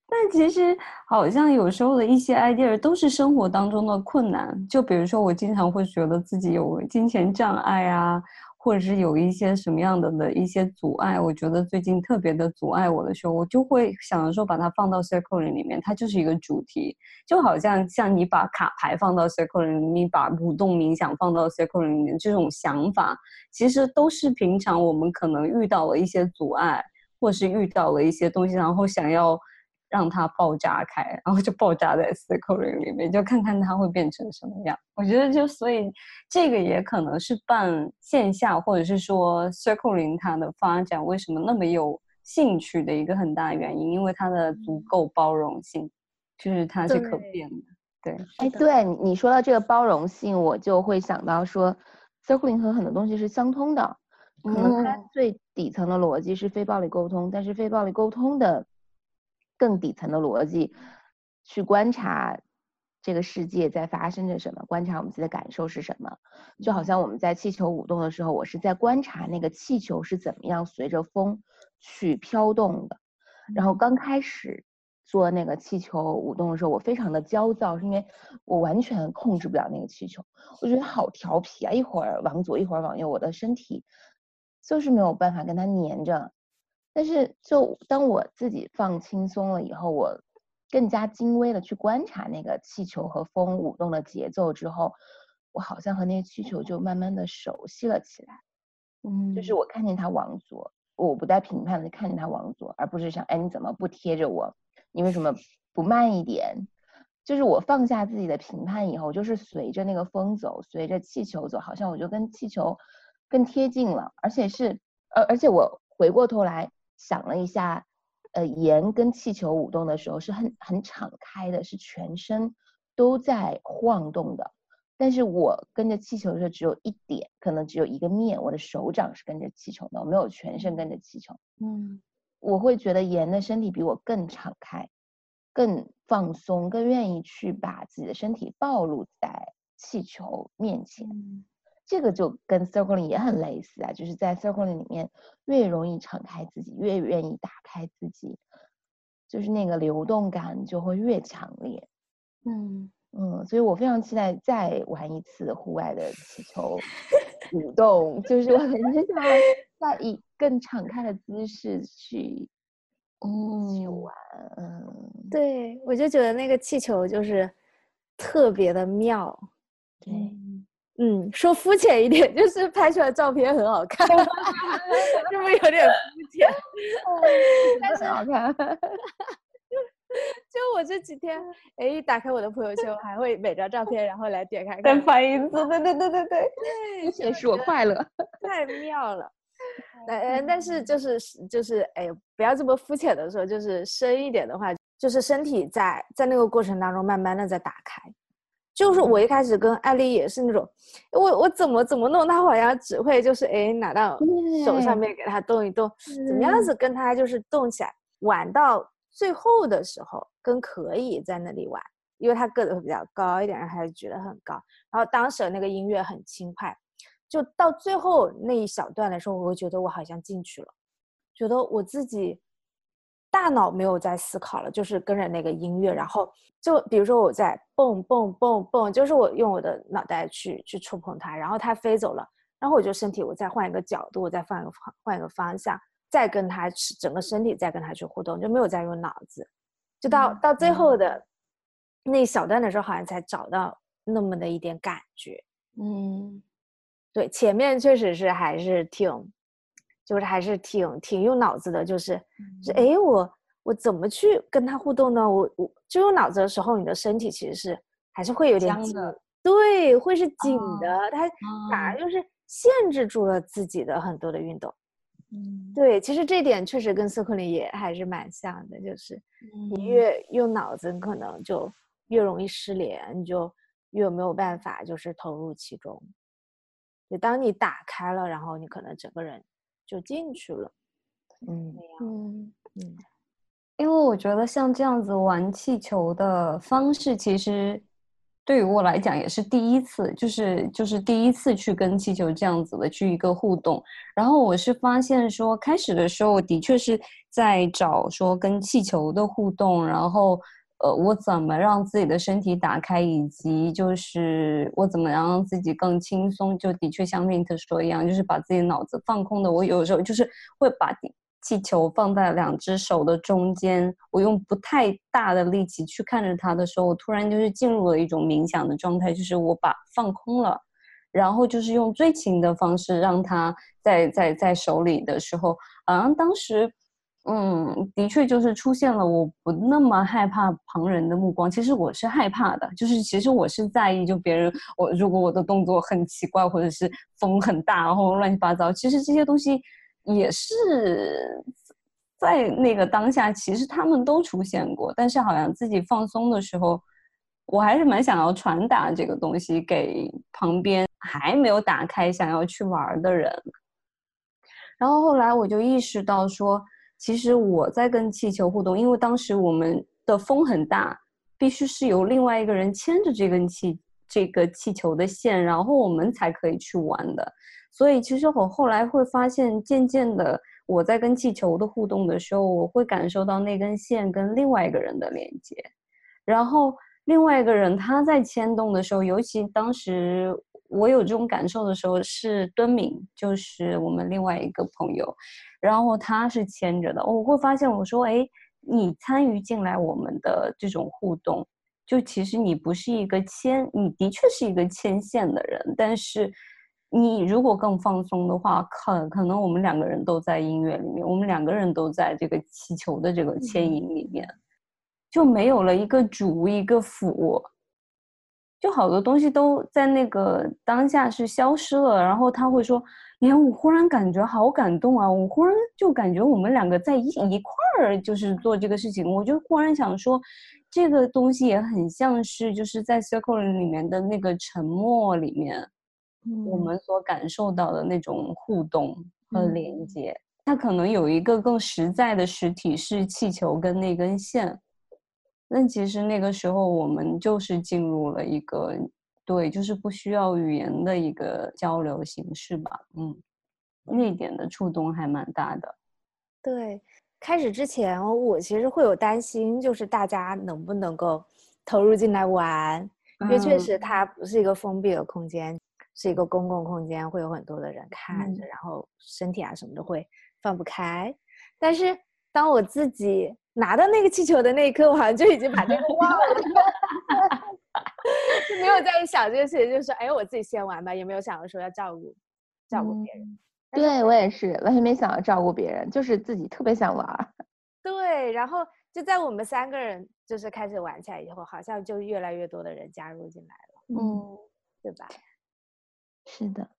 但其实好像有时候的一些 idea 都是生活当中的困难。就比如说，我经常会觉得自己有金钱障碍啊，或者是有一些什么样的的一些阻碍。我觉得最近特别的阻碍我的时候，我就会想着说把它放到 circle 里面，它就是一个主题，就好像像你把卡牌放到 circle 里面，你把舞动冥想放到 circle 里面，这种想法其实都是平常我们可能遇到了一些阻碍。或是遇到了一些东西，然后想要让它爆炸开，然后就爆炸在 circling 里面，就看看它会变成什么样。我觉得就所以这个也可能是办线下或者是说 circling 它的发展为什么那么有兴趣的一个很大原因，因为它的足够包容性，就是它是可变的。对，哎，对你说到这个包容性，我就会想到说 circling 和很多东西是相通的。可能它最底层的逻辑是非暴力沟通，但是非暴力沟通的更底层的逻辑，去观察这个世界在发生着什么，观察我们自己的感受是什么。就好像我们在气球舞动的时候，我是在观察那个气球是怎么样随着风去飘动的。然后刚开始做那个气球舞动的时候，我非常的焦躁，是因为我完全控制不了那个气球，我觉得好调皮啊，一会儿往左，一会儿往右，我的身体。就是没有办法跟它黏着，但是就当我自己放轻松了以后，我更加精微的去观察那个气球和风舞动的节奏之后，我好像和那个气球就慢慢的熟悉了起来。嗯，就是我看见它往左，我不带评判的看见它往左，而不是想，哎，你怎么不贴着我？你为什么不慢一点？就是我放下自己的评判以后，就是随着那个风走，随着气球走，好像我就跟气球。更贴近了，而且是，而而且我回过头来想了一下，呃，盐跟气球舞动的时候是很很敞开的，是全身都在晃动的，但是我跟着气球的时候只有一点，可能只有一个面，我的手掌是跟着气球的，我没有全身跟着气球。嗯，我会觉得盐的身体比我更敞开，更放松，更愿意去把自己的身体暴露在气球面前。这个就跟 circling 也很类似啊，就是在 circling 里面越容易敞开自己，越愿意打开自己，就是那个流动感就会越强烈。嗯嗯，所以我非常期待再玩一次户外的气球 舞动，就是我很想再以更敞开的姿势去去玩。嗯，对，我就觉得那个气球就是特别的妙。对。嗯，说肤浅一点，就是拍出来照片很好看，是不是有点肤浅？但是好看。就我这几天，哎，一打开我的朋友圈，我还会每张照片，然后来点开再翻一次。对对对对对，肤浅使我快乐，太妙了。呃，但是就是就是，哎，不要这么肤浅的说，就是深一点的话，就是身体在在那个过程当中，慢慢的在打开。就是我一开始跟艾丽也是那种，我我怎么怎么弄，他好像只会就是哎拿到手上面给他动一动，怎么样子跟他就是动起来，玩到最后的时候跟可以在那里玩，因为他个子会比较高一点，然后他就觉得很高。然后当时那个音乐很轻快，就到最后那一小段的时候，我会觉得我好像进去了，觉得我自己。大脑没有在思考了，就是跟着那个音乐，然后就比如说我在蹦蹦蹦蹦，就是我用我的脑袋去去触碰它，然后它飞走了，然后我就身体我再换一个角度，我再换一个方换一个方向，再跟它整个身体再跟它去互动，就没有再用脑子，就到到最后的那一小段的时候，好像才找到那么的一点感觉，嗯，对，前面确实是还是挺，就是还是挺挺用脑子的，就是，就是哎，我我怎么去跟他互动呢？我我就用脑子的时候，你的身体其实是还是会有点紧的，对，会是紧的，它反啊而就是限制住了自己的很多的运动。嗯，对，其实这点确实跟斯克林也还是蛮像的，就是你嗯越用脑子，你可能就越容易失联，你就越没有办法就是投入其中。就当你打开了，然后你可能整个人就进去了。嗯嗯嗯因为我觉得像这样子玩气球的方式，其实对于我来讲也是第一次，就是就是第一次去跟气球这样子的去一个互动。然后我是发现说，开始的时候我的确是在找说跟气球的互动，然后呃，我怎么让自己的身体打开，以及就是我怎么样让自己更轻松，就的确像 Mint 说一样，就是把自己脑子放空的。我有时候就是会把气球放在两只手的中间，我用不太大的力气去看着它的时候，我突然就是进入了一种冥想的状态，就是我把放空了，然后就是用最轻的方式让它在在在手里的时候，好像当时。嗯，的确就是出现了，我不那么害怕旁人的目光。其实我是害怕的，就是其实我是在意，就别人我如果我的动作很奇怪，或者是风很大，然后乱七八糟，其实这些东西也是在那个当下，其实他们都出现过。但是好像自己放松的时候，我还是蛮想要传达这个东西给旁边还没有打开想要去玩的人。然后后来我就意识到说，其实我在跟气球互动，因为当时我们的风很大，必须是由另外一个人牵着这根气这个气球的线，然后我们才可以去玩的。所以其实我后来会发现，渐渐的我在跟气球的互动的时候，我会感受到那根线跟另外一个人的连接，然后另外一个人他在牵动的时候，尤其当时我有这种感受的时候，是敦敏，就是我们另外一个朋友，然后他是牵着的，我会发现我说，哎，你参与进来我们的这种互动，就其实你不是一个牵，你的确是一个牵线的人，但是你如果更放松的话，可可能我们两个人都在音乐里面，我们两个人都在这个气球的这个牵引里面，就没有了一个主一个辅，就好多东西都在那个当下是消失了。然后他会说：“哎，我忽然感觉好感动啊！我忽然就感觉我们两个在一一块儿，就是做这个事情。我就忽然想说，这个东西也很像是就是在 circle 里面的那个沉默里面，我们所感受到的那种互动和连接。它可能有一个更实在的实体是气球跟那根线。”但其实那个时候我们就是进入了一个对，就是不需要语言的一个交流形式吧，嗯，那一点的触动还蛮大的。对，开始之前我其实会有担心，就是大家能不能够投入进来玩，因为确嗯实它不是一个封闭的空间，是一个公共空间，会有很多的人看着，嗯然后身体啊什么的会放不开。但是当我自己拿到那个气球的那一刻，我好像就已经把这个忘了，就没有在想这个事情，就是说，哎，我自己先玩吧，也没有想着说要照顾照顾别人。对我也是，完全没想要照顾别人，就是自己特别想玩。对，然后就在我们三个人就是开始玩起来以后，好像就越来越多的人加入进来了，嗯，对吧？是的，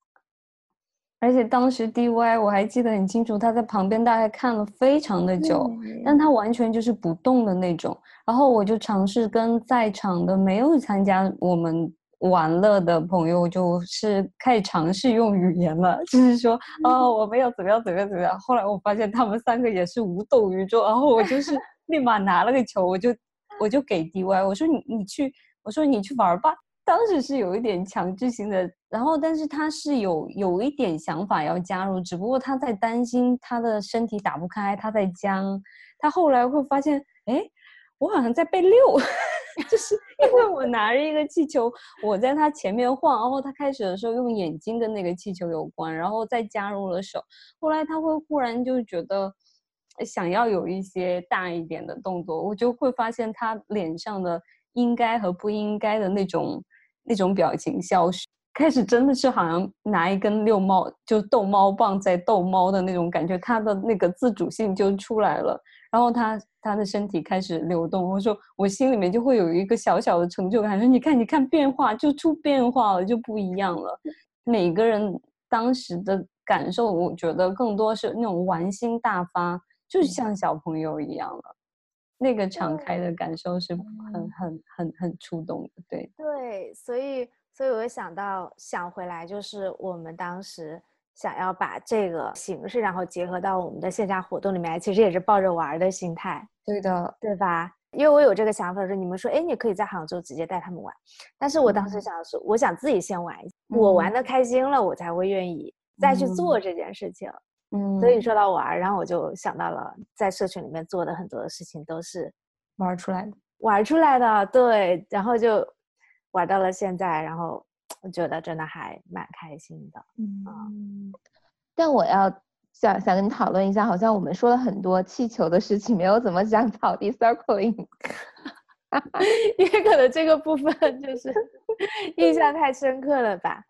而且当时 DY 我还记得很清楚，他在旁边大概看了非常的久，但他完全就是不动的那种。然后我就尝试跟在场的没有参加我们玩乐的朋友，就是开始尝试用语言了，就是说，哦，我们要怎么样怎么样怎么样。后来我发现他们三个也是无动于衷，然后我就是 立马拿了个球，我就我就给 DY，我说你你去，我说你去玩吧。当时是有一点强制性的，然后但是他是有有一点想法要加入，只不过他在担心他的身体打不开，他在僵。他后来会发现，哎，我好像在被溜，就是因为我拿着一个气球，我在他前面晃，然后他开始的时候用眼睛跟那个气球有关，然后再加入了手。后来他会忽然就觉得想要有一些大一点的动作，我就会发现他脸上的应该和不应该的那种那种表情消失。开始真的是好像拿一根遛猫就逗猫棒在逗猫的那种感觉，它的那个自主性就出来了，然后它它的身体开始流动，我说我心里面就会有一个小小的成就感，说你看你看变化就出变化了，就不一样了。每个人当时的感受，我觉得更多是那种玩心大发，就像小朋友一样了。那个敞开的感受是很很很很触动的，对对，所以所以我想到想回来，就是我们当时想要把这个形式，然后结合到我们的线下活动里面，其实也是抱着玩的心态，对的，对吧？因为我有这个想法，说你们说，哎，你可以在杭州直接带他们玩，但是我当时想的是，我想自己先玩，我玩的开心了，我才会愿意再去做这件事情。嗯，所以说到玩，然后我就想到了在社群里面做的很多的事情都是玩出来的，玩出来的，对，然后就玩到了现在，然后我觉得真的还蛮开心的。嗯，但我要想想跟你讨论一下，好像我们说了很多气球的事情，没有怎么讲草地 circling，因为可能这个部分就是 印象太深刻了吧。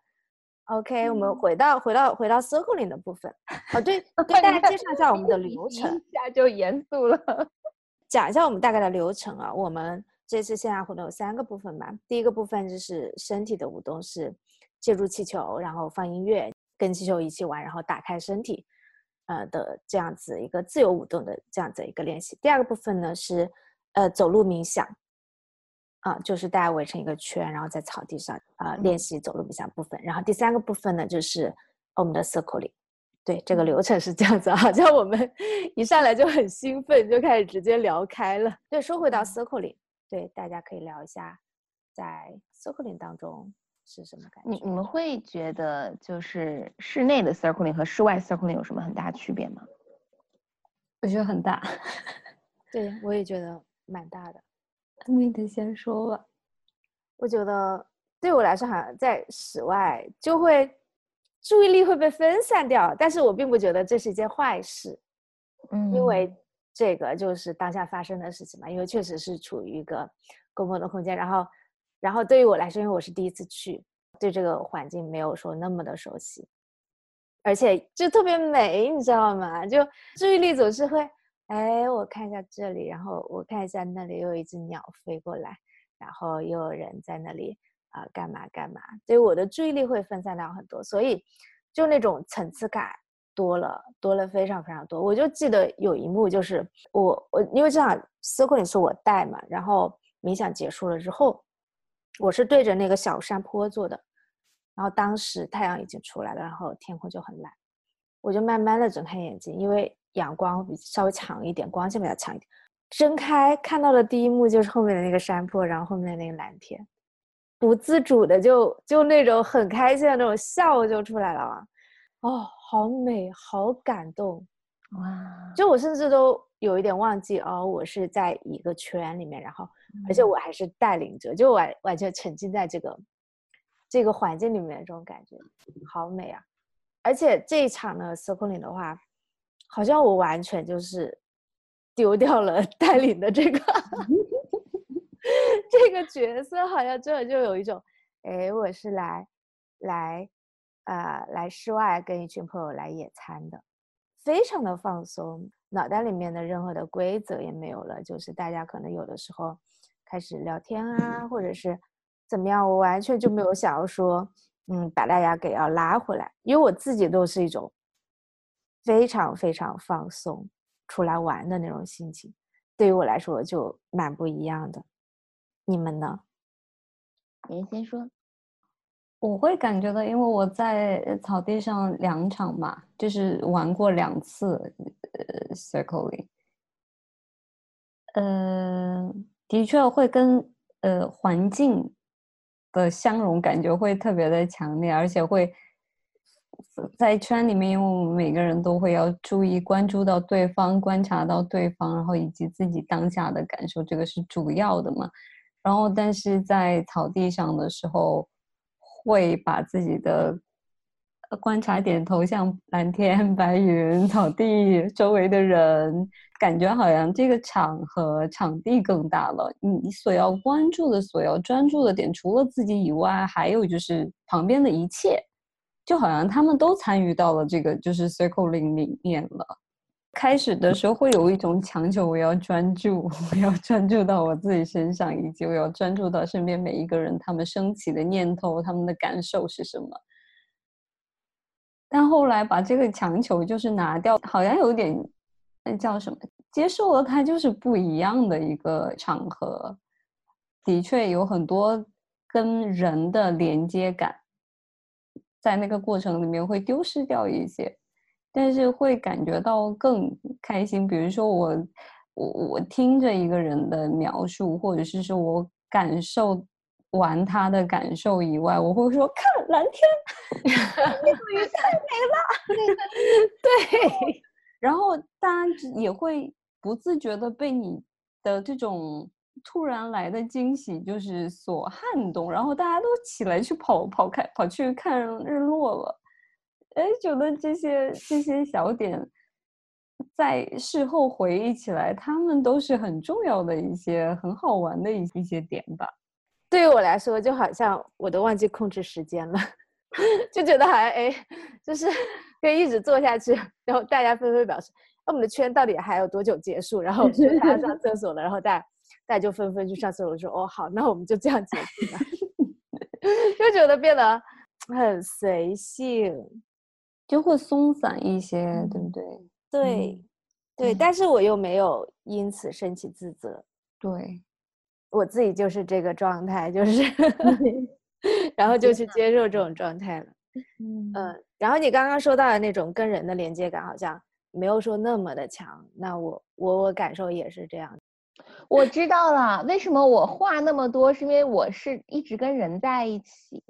OK，我们回到回到回到 circling 的部分。哦，对，跟大家介绍一下我们的流程。一下就严肃了，讲一下我们大概的流程啊。我们这次线下活动有三个部分吧。第一个部分就是身体的舞动，是借助气球，然后放音乐，跟气球一起玩，然后打开身体，呃的这样子一个自由舞动的这样子一个练习。第二个部分呢是呃走路冥想。啊，就是大家围成一个圈，然后在草地上啊练习走路冥想部分。然后第三个部分呢，就是我们的 circling。对，这个流程是这样子，好像我们 一上来就很兴奋，就开始直接聊开了。对，说回到 circling，对，大家可以聊一下在 circling 当中是什么感觉。你你们会觉得就是室内的 circling 和室外 circling 有什么很大区别吗？我觉得很大。对，我也觉得蛮大的。你得先说吧。我觉得对我来说，好像在室外就会注意力会被分散掉，但是我并不觉得这是一件坏事。嗯，因为这个就是当下发生的事情嘛，因为确实是处于一个公共的空间，然后，然后对于我来说，因为我是第一次去，对这个环境没有说那么的熟悉，而且就特别美，你知道吗？就注意力总是会。哎，我看一下这里，然后我看一下那里，又有一只鸟飞过来，然后又有人在那里啊，干嘛干嘛？所以我的注意力会分散掉很多，所以就那种层次感多了，多了非常非常多。我就记得有一幕，就是我我因为这场 circle 是我带嘛，然后冥想结束了之后，我是对着那个小山坡做的，然后当时太阳已经出来了，然后天空就很蓝，我就慢慢的睁开眼睛，因为。阳光比稍微强一点，光线比较强一点。睁开看到的第一幕就是后面的那个山坡，然后后面的那个蓝天，不自主的就就那种很开心的那种笑就出来了！哦，好美，好感动，哇！就我甚至都有一点忘记哦，我是在一个圈里面，然后而且我还是带领者，就完完全沉浸在这个这个环境里面的这种感觉，好美啊！而且这一场呢，circling 的话。好像我完全就是丢掉了 带领的这个 这个角色，好像真的就有一种，哎，我是来来啊来室外跟一群朋友来野餐的，非常的放松，脑袋里面的任何的规则也没有了，就是大家可能有的时候开始聊天啊，或者是怎么样，我完全就没有想要说，嗯，把大家给要拉回来，因为我自己都是一种。非常非常放松，出来玩的那种心情，对于我来说就蛮不一样的。你们呢？您先说。我会感觉到，因为我在草地上两场嘛，就是玩过两次，呃，circling。呃，的确会跟呃环境的相融感觉会特别的强烈，而且会。在圈里面，因为我们每个人都会要注意关注到对方，观察到对方，然后以及自己当下的感受，这个是主要的嘛。然后，但是在草地上的时候，会把自己的观察点投向蓝天、白云、草地周围的人，感觉好像这个场和场地更大了。你所要关注的、所要专注的点，除了自己以外，还有就是旁边的一切，就好像他们都参与到了这个就是 circle 里面了。开始的时候会有一种强求，我要专注，我要专注到我自己身上，以及我要专注到身边每一个人他们升起的念头，他们的感受是什么。但后来把这个强求就是拿掉，好像有点那叫什么，接受了它就是不一样的一个场合，的确有很多跟人的连接感，在那个过程里面会丢失掉一些。但是会感觉到更开心。比如说我，我我听着一个人的描述，或者是说我感受完他的感受以外，我会说看蓝天，那个鱼太美了。对，然后大家也会不自觉的被你的这种突然来的惊喜就是所撼动，然后大家都起来去跑跑开跑去看日落了。哎，觉得这些这些小点，在事后回忆起来，他们都是很重要的一些很好玩的一一些点吧。对于我来说，就好像我都忘记控制时间了，就觉得好像哎，就是可以一直做下去。然后大家纷纷表示，那我们的圈到底还有多久结束？然后说他要上厕所了，然后大家大家就纷纷去上厕所，说哦好，那我们就这样结束吧。就觉得变得很随性。就会松散一些，对不对？对，对，但是我又没有因此升起自责。对，我自己就是这个状态，就是，然后就去接受这种状态了。嗯，然后你刚刚说到的那种跟人的连接感，好像没有说那么的强。那我我我感受也是这样。我知道了，为什么我话那么多，是因为我是一直跟人在一起。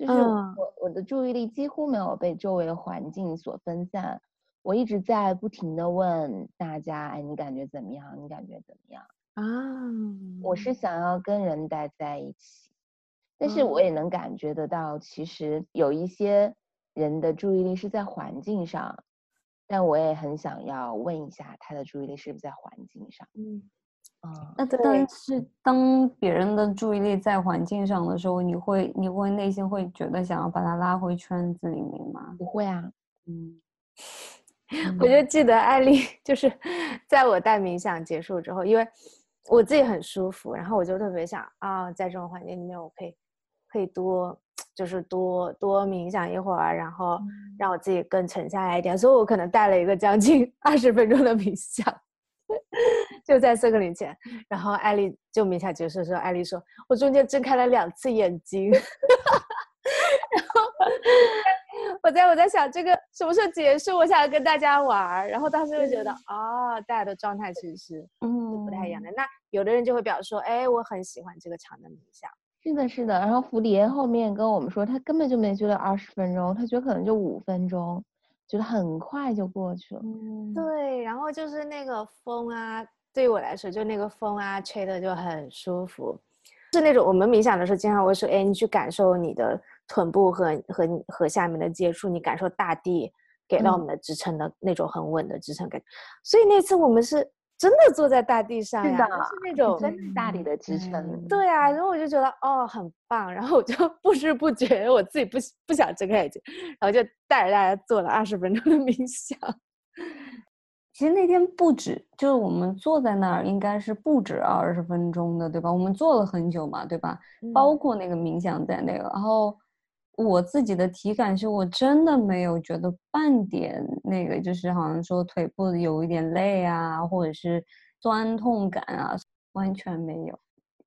就是我我的注意力几乎没有被周围的环境所分散，我一直在不停的问大家，哎，你感觉怎么样？你感觉怎么样？啊，我是想要跟人待在一起，但是我也能感觉得到，其实有一些人的注意力是在环境上，但我也很想要问一下，他的注意力是不是在环境上？嗯。啊，那但。是当别人的注意力在环境上的时候，你会你会内心会觉得想要把他拉回圈子里面吗？不会啊，嗯，我就记得艾丽。就是在我带冥想结束之后，因为我自己很舒服，然后我就特别想啊，在这种环境里面，我可以可以多就是多多冥想一会儿，然后让我自己更沉下来一点，所以我可能带了一个将近 二十分钟的冥想。就在这个零前，然后艾丽就冥想结束的时候，艾丽说：“我中间睁开了两次眼睛。”然后我在我在想这个什么时候结束？我想要跟大家玩儿然后当时就觉得啊，大家的状态其实是嗯不太一样的。那有的人就会表示说：“哎，我很喜欢这个场的冥想。”是的，是的。然后福迪后面跟我们说，他根本就没觉得二十分钟，他觉得可能就五分钟。觉得很快就过去了，对，然后就是那个风啊，对于我来说，就那个风啊，吹的就很舒服，是那种我们冥想的时候经常会说，哎，你去感受你的臀部和和和下面的接触，你感受大地给到我们的支撑的那种很稳的支撑感，所以那次我们是。真的坐在大地上呀，是那种大地的支撑。对啊，然后我就觉得哦很棒，然后我就 不知不觉我自己不不想睁开眼睛，然后就带着大家做了二十分钟的冥想。其实那天不止，就是我们坐在那儿应该是不止二十分钟的，对吧？我们坐了很久嘛，对吧？包括那个冥想在内，然后。我自己的体感是我真的没有觉得半点那个，就是好像说腿部有一点累啊，或者是酸痛感啊，完全没有。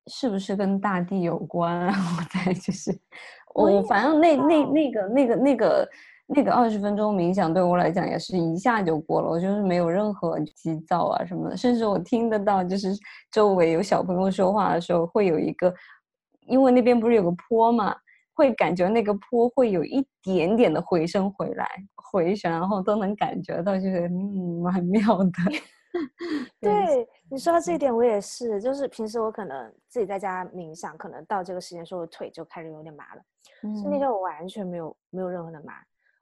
是不是跟大地有关啊？我在就是 我反正那那那个那个那个那个二十分钟冥想对我来讲也是一下就过了，我就是没有任何急躁啊什么的，甚至我听得到就是周围有小朋友说话的时候会有一个，因为那边不是有个坡嘛。会感觉那个坡会有一点点的回声回来，回旋，然后都能感觉到，就是嗯，蛮妙的。对。你说到这一点，我也是，就是平时我可能自己在家冥想，可能到这个时间时候，我腿就开始有点麻了。嗯是那天我完全没有没有任何的麻，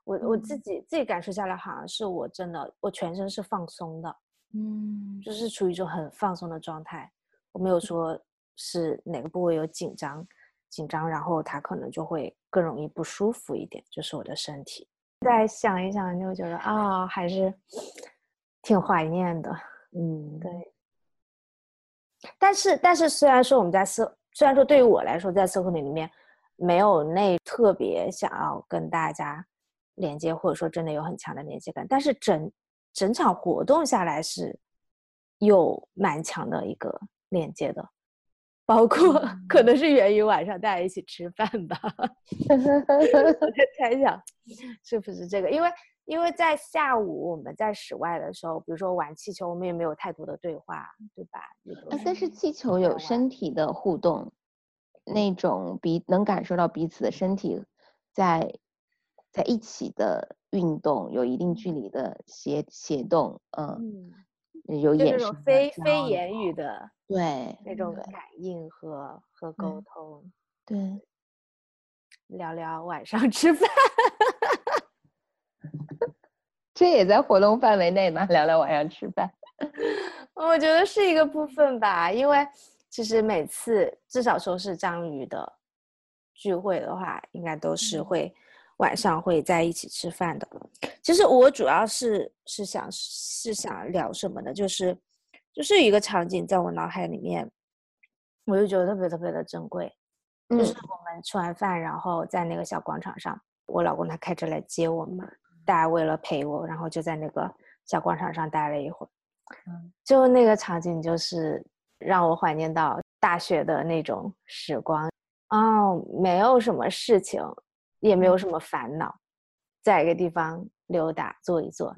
我我自嗯。己自己感受下来，好像是我真的我全身是放松的，嗯。就是处于一种很放松的状态，我没有说是哪个部位有紧张紧张，然后他可能就会更容易不舒服一点，就是我的身体。再想一想，就觉得啊、还是挺怀念的。嗯，对，但是但是虽然说我们在社，虽然说对于我来说，在社会里面没有那特别想要跟大家连接，或者说真的有很强的连接感，但是整整场活动下来是有蛮强的一个连接的，包括可能是源于晚上大家一起吃饭吧。我在 猜想是不是这个，因为因为在下午我们在室外的时候，比如说玩气球，我们也没有太多的对话，对吧？啊，但是气球有身体的互动，那种彼能感受到彼此的身体在在一起的运动，有一定距离的协协动，嗯，嗯，有就那种眼神的非非言语的对那种感应和和沟对通，对，聊聊晚上吃饭。这也在活动范围内吗？聊聊晚上吃饭，我觉得是一个部分吧，因为其实每次至少说是章鱼的聚会的话，应该都是会晚上会在一起吃饭的。其实我主要是是想是想聊什么呢？就是就是一个场景在我脑海里面，我就觉得特别特别的珍贵。就是嗯我们吃完饭，然后在那个小广场上，我老公他开车来接我们，大家为了陪我，然后就在那个小广场上待了一会儿。嗯就那个场景，就是让我怀念到大学的那种时光。哦，没有什么事情，也没有什么烦恼，在一个地方溜达坐一坐，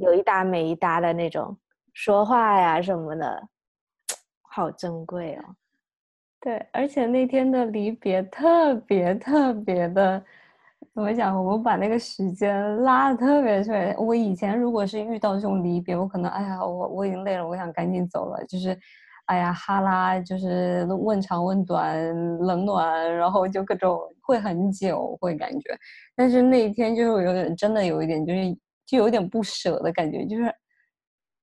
有一搭没一搭的那种说话呀什么的，好珍贵哦。对，而且那天的离别特别特别的，怎么讲？我们把那个时间拉的特别特别。我以前如果是遇到这种离别，我可能哎呀，我我已经累了，我想赶紧走了，就是，哎呀哈拉，就是问长问短，冷暖，然后就各种会很久，会感觉。但是那一天就是有点真的有一点，就是就有点不舍的感觉，就是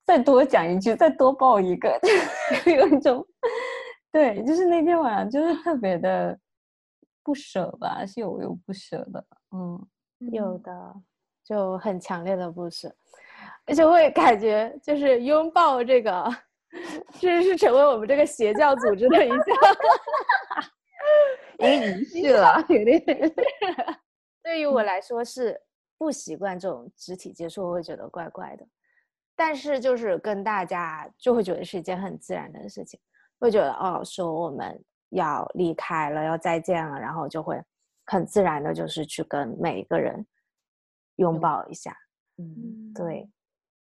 再多讲一句，再多抱一个，就有一种。对，就是那天晚上，就是特别的不舍吧，是有有不舍的，嗯，有的就很强烈的不舍，而且会感觉就是拥抱这个，这是成为我们这个邪教组织的一项。一个仪式了，有点 对于我来说是不习惯这种肢体接触，我会觉得怪怪的。但是就是跟大家就会觉得是一件很自然的事情，会觉得哦，说我们要离开了，要再见了，然后就会很自然的，就是去跟每一个人拥抱一下。嗯，对，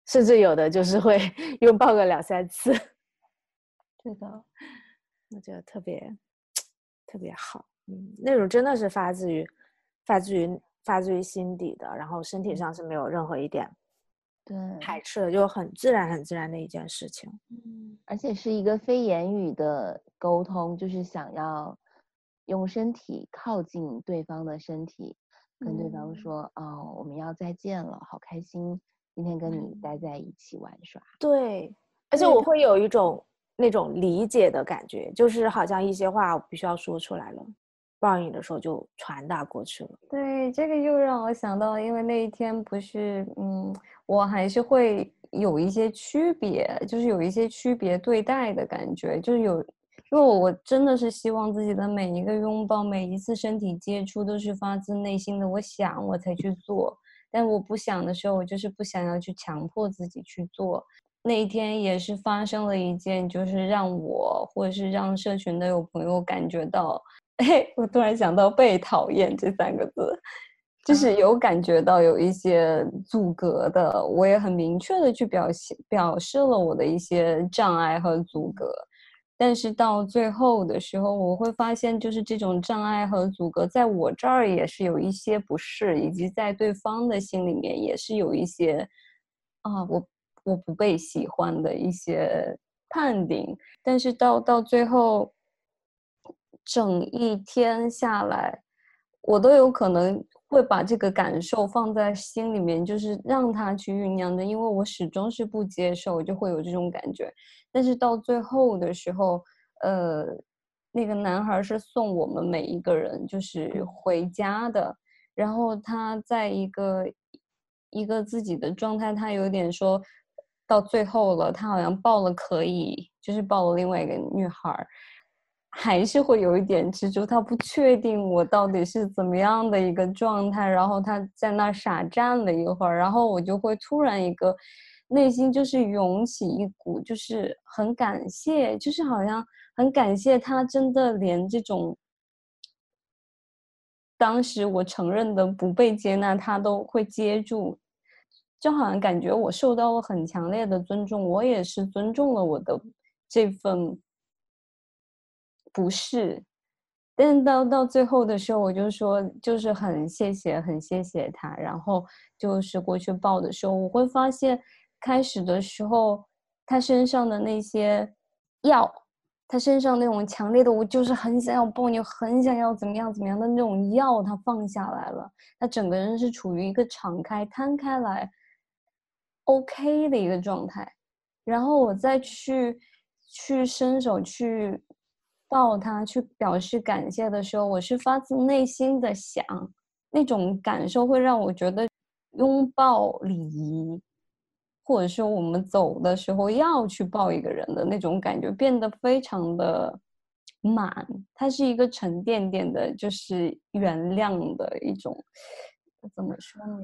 甚至有的就是会 拥抱个两三次，对的，我觉得特别特别好。嗯，那种真的是发自于发自于发自于心底的，然后身体上是没有任何一点对，排斥的，就很自然很自然的一件事情。嗯而且是一个非言语的沟通，就是想要用身体靠近对方的身体，跟对方嗯说：“哦，我们要再见了，好开心，今天跟你嗯待在一起玩耍。对，而且我会有一种那种理解的感觉，就是好像一些话我必须要说出来了，不然有的时候就传达过去了。对，这个又让我想到，因为那一天不是，嗯，我还是会有一些区别，就是有一些区别对待的感觉，就是有，因为我真的是希望自己的每一个拥抱，每一次身体接触都是发自内心的，我想我才去做，但我不想的时候，我就是不想要去强迫自己去做。那一天也是发生了一件，就是让我或者是让社群的有朋友感觉到。哎，我突然想到“被讨厌”这三个字，就是有感觉到有一些阻隔的，我也很明确的去表现表示了我的一些障碍和阻隔，但是到最后的时候，我会发现，就是这种障碍和阻隔，在我这儿也是有一些不适，以及在对方的心里面也是有一些啊，我我不被喜欢的一些判定，但是到到最后，整一天下来，我都有可能会把这个感受放在心里面，就是让他去酝酿的，因为我始终是不接受，就会有这种感觉。但是到最后的时候，呃，那个男孩是送我们每一个人就是回家的，然后他在一个一个自己的状态，他有点说。到最后了，他好像抱了可以，就是抱了另外一个女孩，还是会有一点执着。他不确定我到底是怎么样的一个状态，然后他在那傻站了一会儿，然后我就会突然一个内心就是涌起一股，就是很感谢，就是好像很感谢他，真的连这种当时我承认的不被接纳，他都会接住。就好像感觉我受到了很强烈的尊重，我也是尊重了我的这份不是，但到到最后的时候，我就说就是很谢谢，很谢谢他。然后就是过去抱的时候，我会发现开始的时候他身上的那些药，他身上那种强烈的，我就是很想要抱你，很想要怎么样怎么样的那种药，他放下来了，他整个人是处于一个敞开、摊开来。OK 的一个状态，然后我再去去伸手去抱他，去表示感谢的时候，我是发自内心的想，那种感受会让我觉得拥抱礼仪，或者说我们走的时候要去抱一个人的那种感觉变得非常的满，它是一个沉甸甸的，就是原谅的一种，怎么说呢？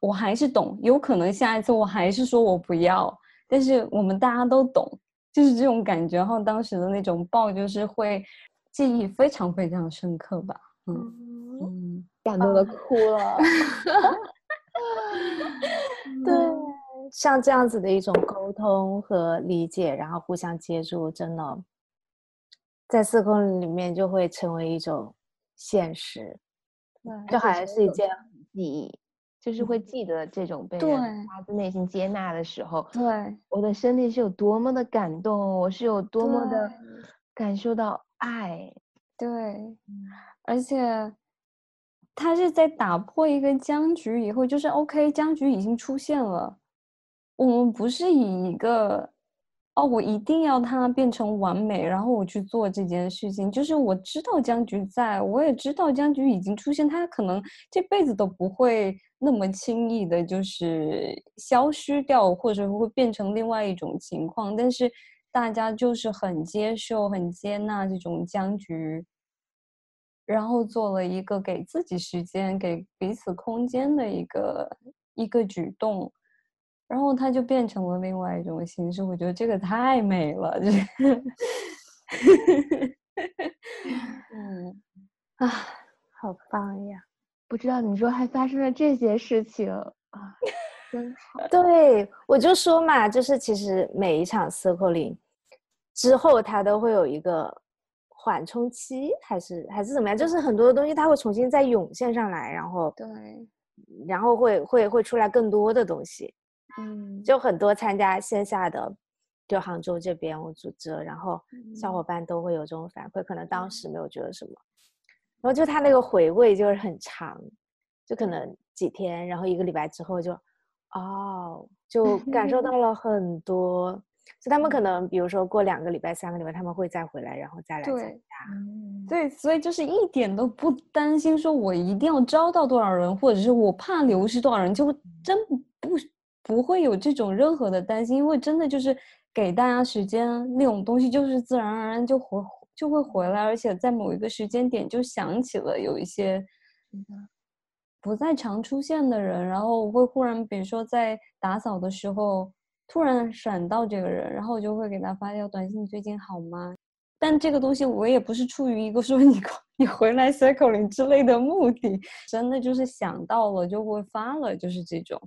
我还是懂，有可能下一次我还是说我不要，但是我们大家都懂，就是这种感觉。然后当时的那种抱，就是会记忆非常非常深刻吧。嗯嗯，感动的哭了。对，像这样子的一种沟通和理解，然后互相接住，真的在四空里面就会成为一种现实。对，就好像是一件记忆。就是会记得这种被人发自内心接纳的时候，对我的身体是有多么的感动，我是有多么的感受到爱，对，而且他是在打破一个僵局以后，就是 OK，僵局已经出现了，我们不是以一个。哦，我一定要它变成完美，然后我去做这件事情。就是我知道僵局在，我也知道僵局已经出现，它可能这辈子都不会那么轻易的，就是消失掉，或者会变成另外一种情况。但是大家就是很接受、很接纳这种僵局，然后做了一个给自己时间、给彼此空间的一个一个举动。然后它就变成了另外一种形式，我觉得这个太美了，这，嗯，啊，好棒呀！不知道你说还发生了这些事情啊，真好。对，我就说嘛，就是其实每一场 circling 之后，它都会有一个缓冲期，还是还是怎么样？就是很多东西它会重新再涌现上来，然后对，然后会会会出来更多的东西。嗯，就很多参加线下的，就杭州这边我组织，然后小伙伴都会有这种反馈，可能当时没有觉得什么，然后就他那个回味就是很长，就可能几天，然后一个礼拜之后就，哦，就感受到 了很多，就他们可能比如说过两个礼拜、三个礼拜，他们会再回来，然后再来参加，对，所以就是一点都不担心说我一定要招到多少人，或者是我怕流失多少人，就真不。不会有这种任何的担心，因为真的就是给大家时间，那种东西就是自然而然就回就会回来，而且在某一个时间点就想起了有一些不再常出现的人，然后会忽然，比如说在打扫的时候突然闪到这个人，然后我就会给他发条短信：“最近好吗？”但这个东西我也不是出于一个说你 你回来 circling 之类的目的，真的就是想到了就会发了，就是这种。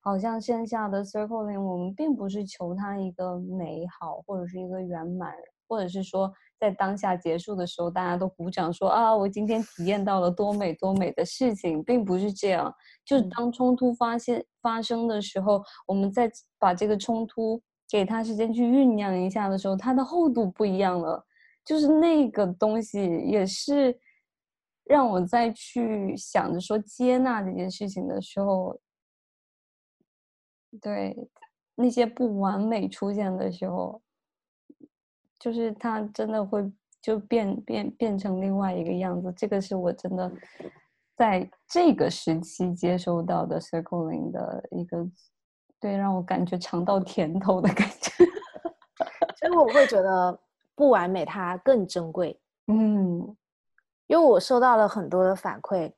好像线下的 circling，我们并不是求他一个美好或者是一个圆满，或者是说在当下结束的时候，大家都鼓掌说啊，我今天体验到了多美多美的事情，并不是这样。就是当冲突发现发生的时候，我们再把这个冲突给他时间去酝酿一下的时候，它的厚度不一样了。就是那个东西也是让我再去想着说接纳这件事情的时候，对那些不完美出现的时候，就是他真的会就变变变成另外一个样子。这个是我真的在这个时期接收到的 circling 的一个，对，让我感觉尝到甜头的感觉。所以我会觉得不完美它更珍贵。嗯因为我收到了很多的反馈，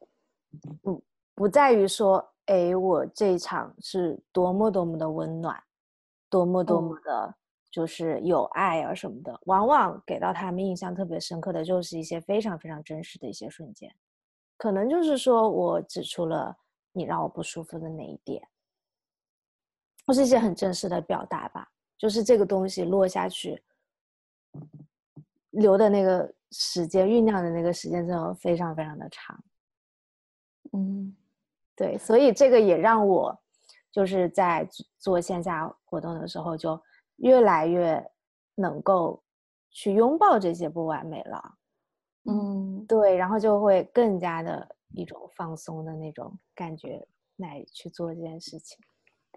不不在于说，哎，我这一场是多么多么的温暖，多么多么的，就是有爱啊什么的。往往给到他们印象特别深刻的就是一些非常非常真实的一些瞬间，可能就是说我指出了你让我不舒服的哪一点，或是一些很真实的表达吧。就是这个东西落下去，留的那个时间酝酿的那个时间真的非常非常的长。嗯对，所以这个也让我就是在做做线下活动的时候，就越来越能够去拥抱这些不完美了。嗯对，然后就会更加的一种放松的那种感觉来去做这件事情。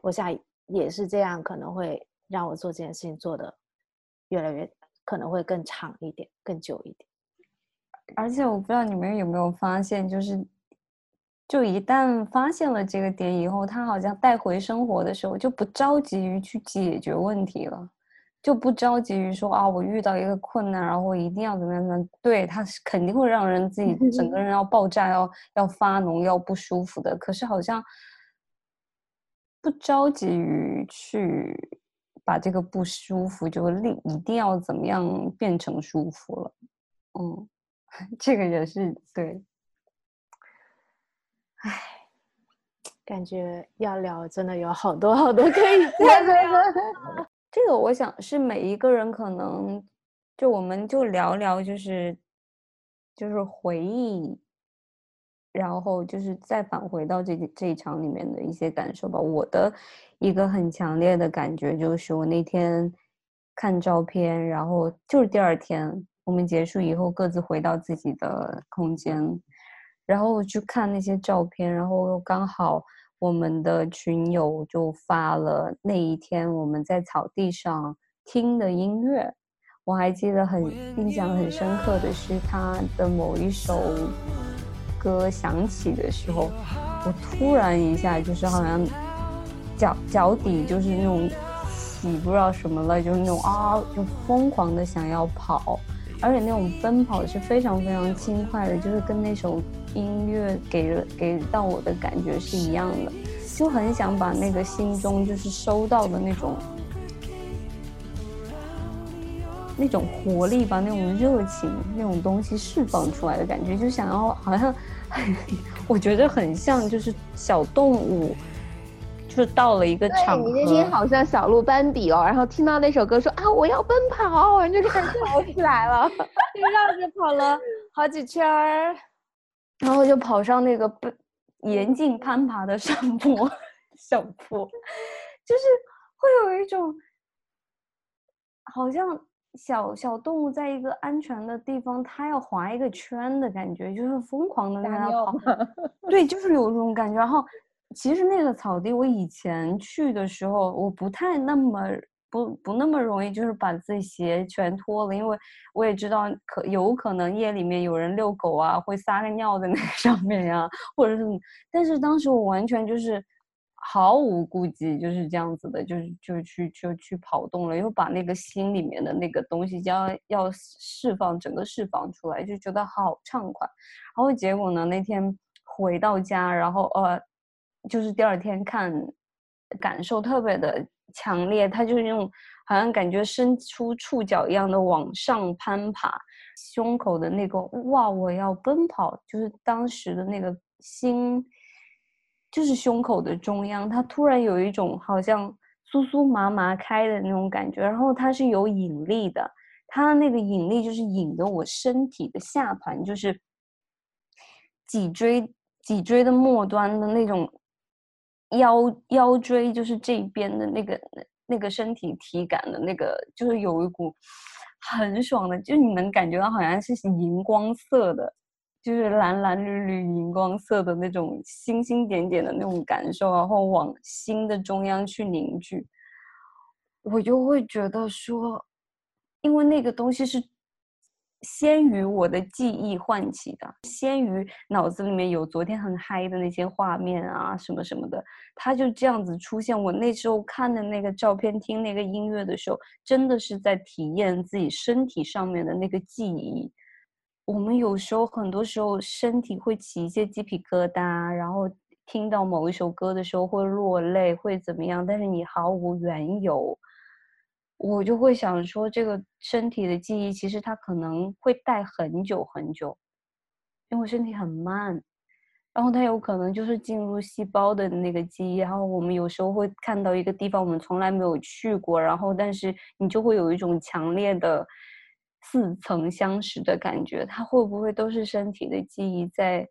我想也是这样，可能会让我做这件事情做的越来越可能会更长一点、更久一点。而且我不知道你们有没有发现，就是就一旦发现了这个点以后，他好像带回生活的时候就不着急于去解决问题了，就不着急于说啊，我遇到一个困难，然后我一定要怎么样怎么样。对，他是肯定会让人自己整个人要爆炸，要要发脓，要不舒服的。可是好像不着急于去把这个不舒服就立一定要怎么样变成舒服了。嗯，这个也是对。唉，感觉要聊真的有好多好多可以 再聊。这个我想是每一个人可能，就我们就聊聊，就是就是回忆，然后就是再返回到这这一场里面的一些感受吧。我的一个很强烈的感觉就是，我那天看照片，然后就是第二天我们结束以后各自回到自己的空间，然后我去看那些照片，然后又刚好。我们的群友就发了那一天我们在草地上听的音乐，我还记得很印象很深刻的是他的某一首歌响起的时候，我突然一下就是好像脚脚底就是那种起不知道什么了，就是那种啊就疯狂的想要跑，而且那种奔跑是非常非常轻快的，就是跟那首。音乐给了给到我的感觉是一样的，就很想把那个心中就是收到的那种那种活力吧，那种热情，那种东西释放出来的感觉，就想要好像，我觉得很像就是小动物，就是到了一个场合，你那天好像小鹿斑比哦，然后听到那首歌说啊我要奔跑，然后就开始跑起来了，就绕着跑了好几圈儿。然后就跑上那个不严禁攀爬的上坡 小坡，就是会有一种好像小小动物在一个安全的地方，它要划一个圈的感觉，就是疯狂的在那跑。对，就是有这种感觉。然后其实那个草地，我以前去的时候，我不太那么。不不那么容易，就是把自己鞋全脱了，因为我也知道可有可能夜里面有人遛狗啊，会撒个尿在那 上面呀，或者是，但是当时我完全就是毫无顾忌，就是这样子的，就是就去就去跑动了，又把那个心里面的那个东西要要释放，整个释放出来，就觉得好畅快。然后结果呢，那天回到家，然后呃，就是第二天看，感受特别的。强烈，他就是那种好像感觉伸出触角一样的往上攀爬，胸口的那个哇，我要奔跑，就是当时的那个心，就是胸口的中央，它突然有一种好像酥酥麻麻开的那种感觉，然后它是有引力的，它那个引力就是引的我身体的下盘，就是脊椎脊椎的末端的那种腰腰椎，就是这边的那个那个身体体感的那个，就是有一股很爽的，就你能感觉到好像是荧光色的。就是蓝蓝绿绿、荧光色的那种星星点点的那种感受，然后往心的中央去凝聚，我就会觉得说，因为那个东西是先于我的记忆唤起的，先于脑子里面有昨天很嗨的那些画面啊什么什么的，它就这样子出现。我那时候看的那个照片、听那个音乐的时候，真的是在体验自己身体上面的那个记忆。我们有时候，很多时候身体会起一些鸡皮疙瘩，然后听到某一首歌的时候会落泪，会怎么样？但是你毫无缘由，我就会想说，这个身体的记忆其实它可能会带很久很久，因为身体很慢，然后它有可能就是进入细胞的那个记忆。然后我们有时候会看到一个地方，我们从来没有去过，然后但是你就会有一种强烈的。似曾相识的感觉，它会不会都是身体的记忆在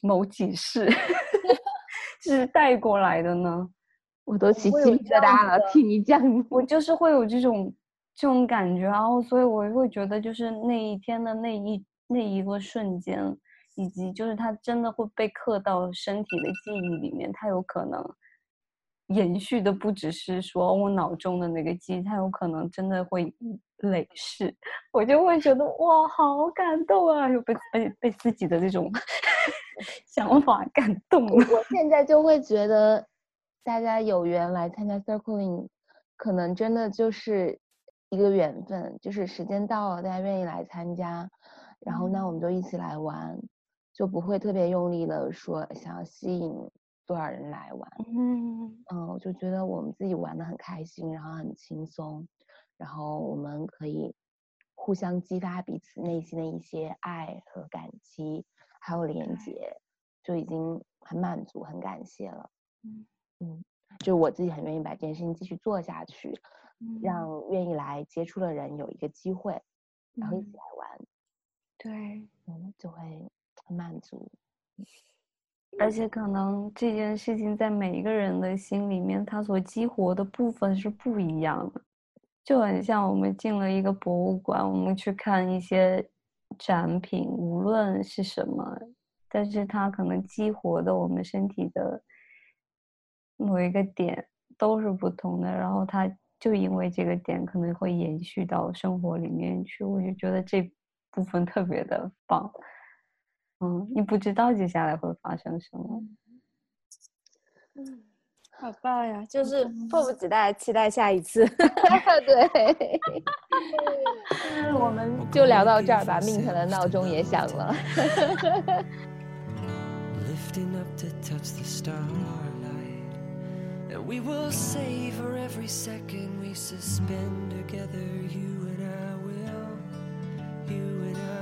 某几世 是带过来的呢？我都起鸡皮疙瘩了，听你讲，我就是会有这种这种感觉，然后所以我会觉得，就是那一天的那一那一个瞬间，以及就是它真的会被刻到身体的记忆里面，它有可能。延续的不只是说我脑中的那个记忆，它有可能真的会累世，我就会觉得哇，好感动啊！又被被被自己的这种 想法感动了。我现在就会觉得，大家有缘来参加 Circling，可能真的就是一个缘分，就是时间到了，大家愿意来参加，然后那我们就一起来玩，就不会特别用力的说想要吸引。多少人来玩？嗯嗯，我就觉得我们自己玩的很开心，然后很轻松，然后我们可以互相激发彼此内心的一些爱和感激，还有连接，就已经很满足、很感谢了。嗯嗯，就我自己很愿意把这件事情继续做下去，让愿意来接触的人有一个机会，然后一起来玩。对，嗯，就会很满足。而且可能这件事情在每一个人的心里面，它所激活的部分是不一样的，就很像我们进了一个博物馆，我们去看一些展品，无论是什么，但是它可能激活的我们身体的某一个点都是不同的，然后它就因为这个点可能会延续到生活里面去，我就觉得这部分特别的棒。嗯，你不知道接下来会发生什么。嗯，好棒呀！就是迫不及待期待下一次。对，我们就聊到这儿吧。命腾的闹钟也响了。And we will savor every second we suspend together, you and I will, you and I.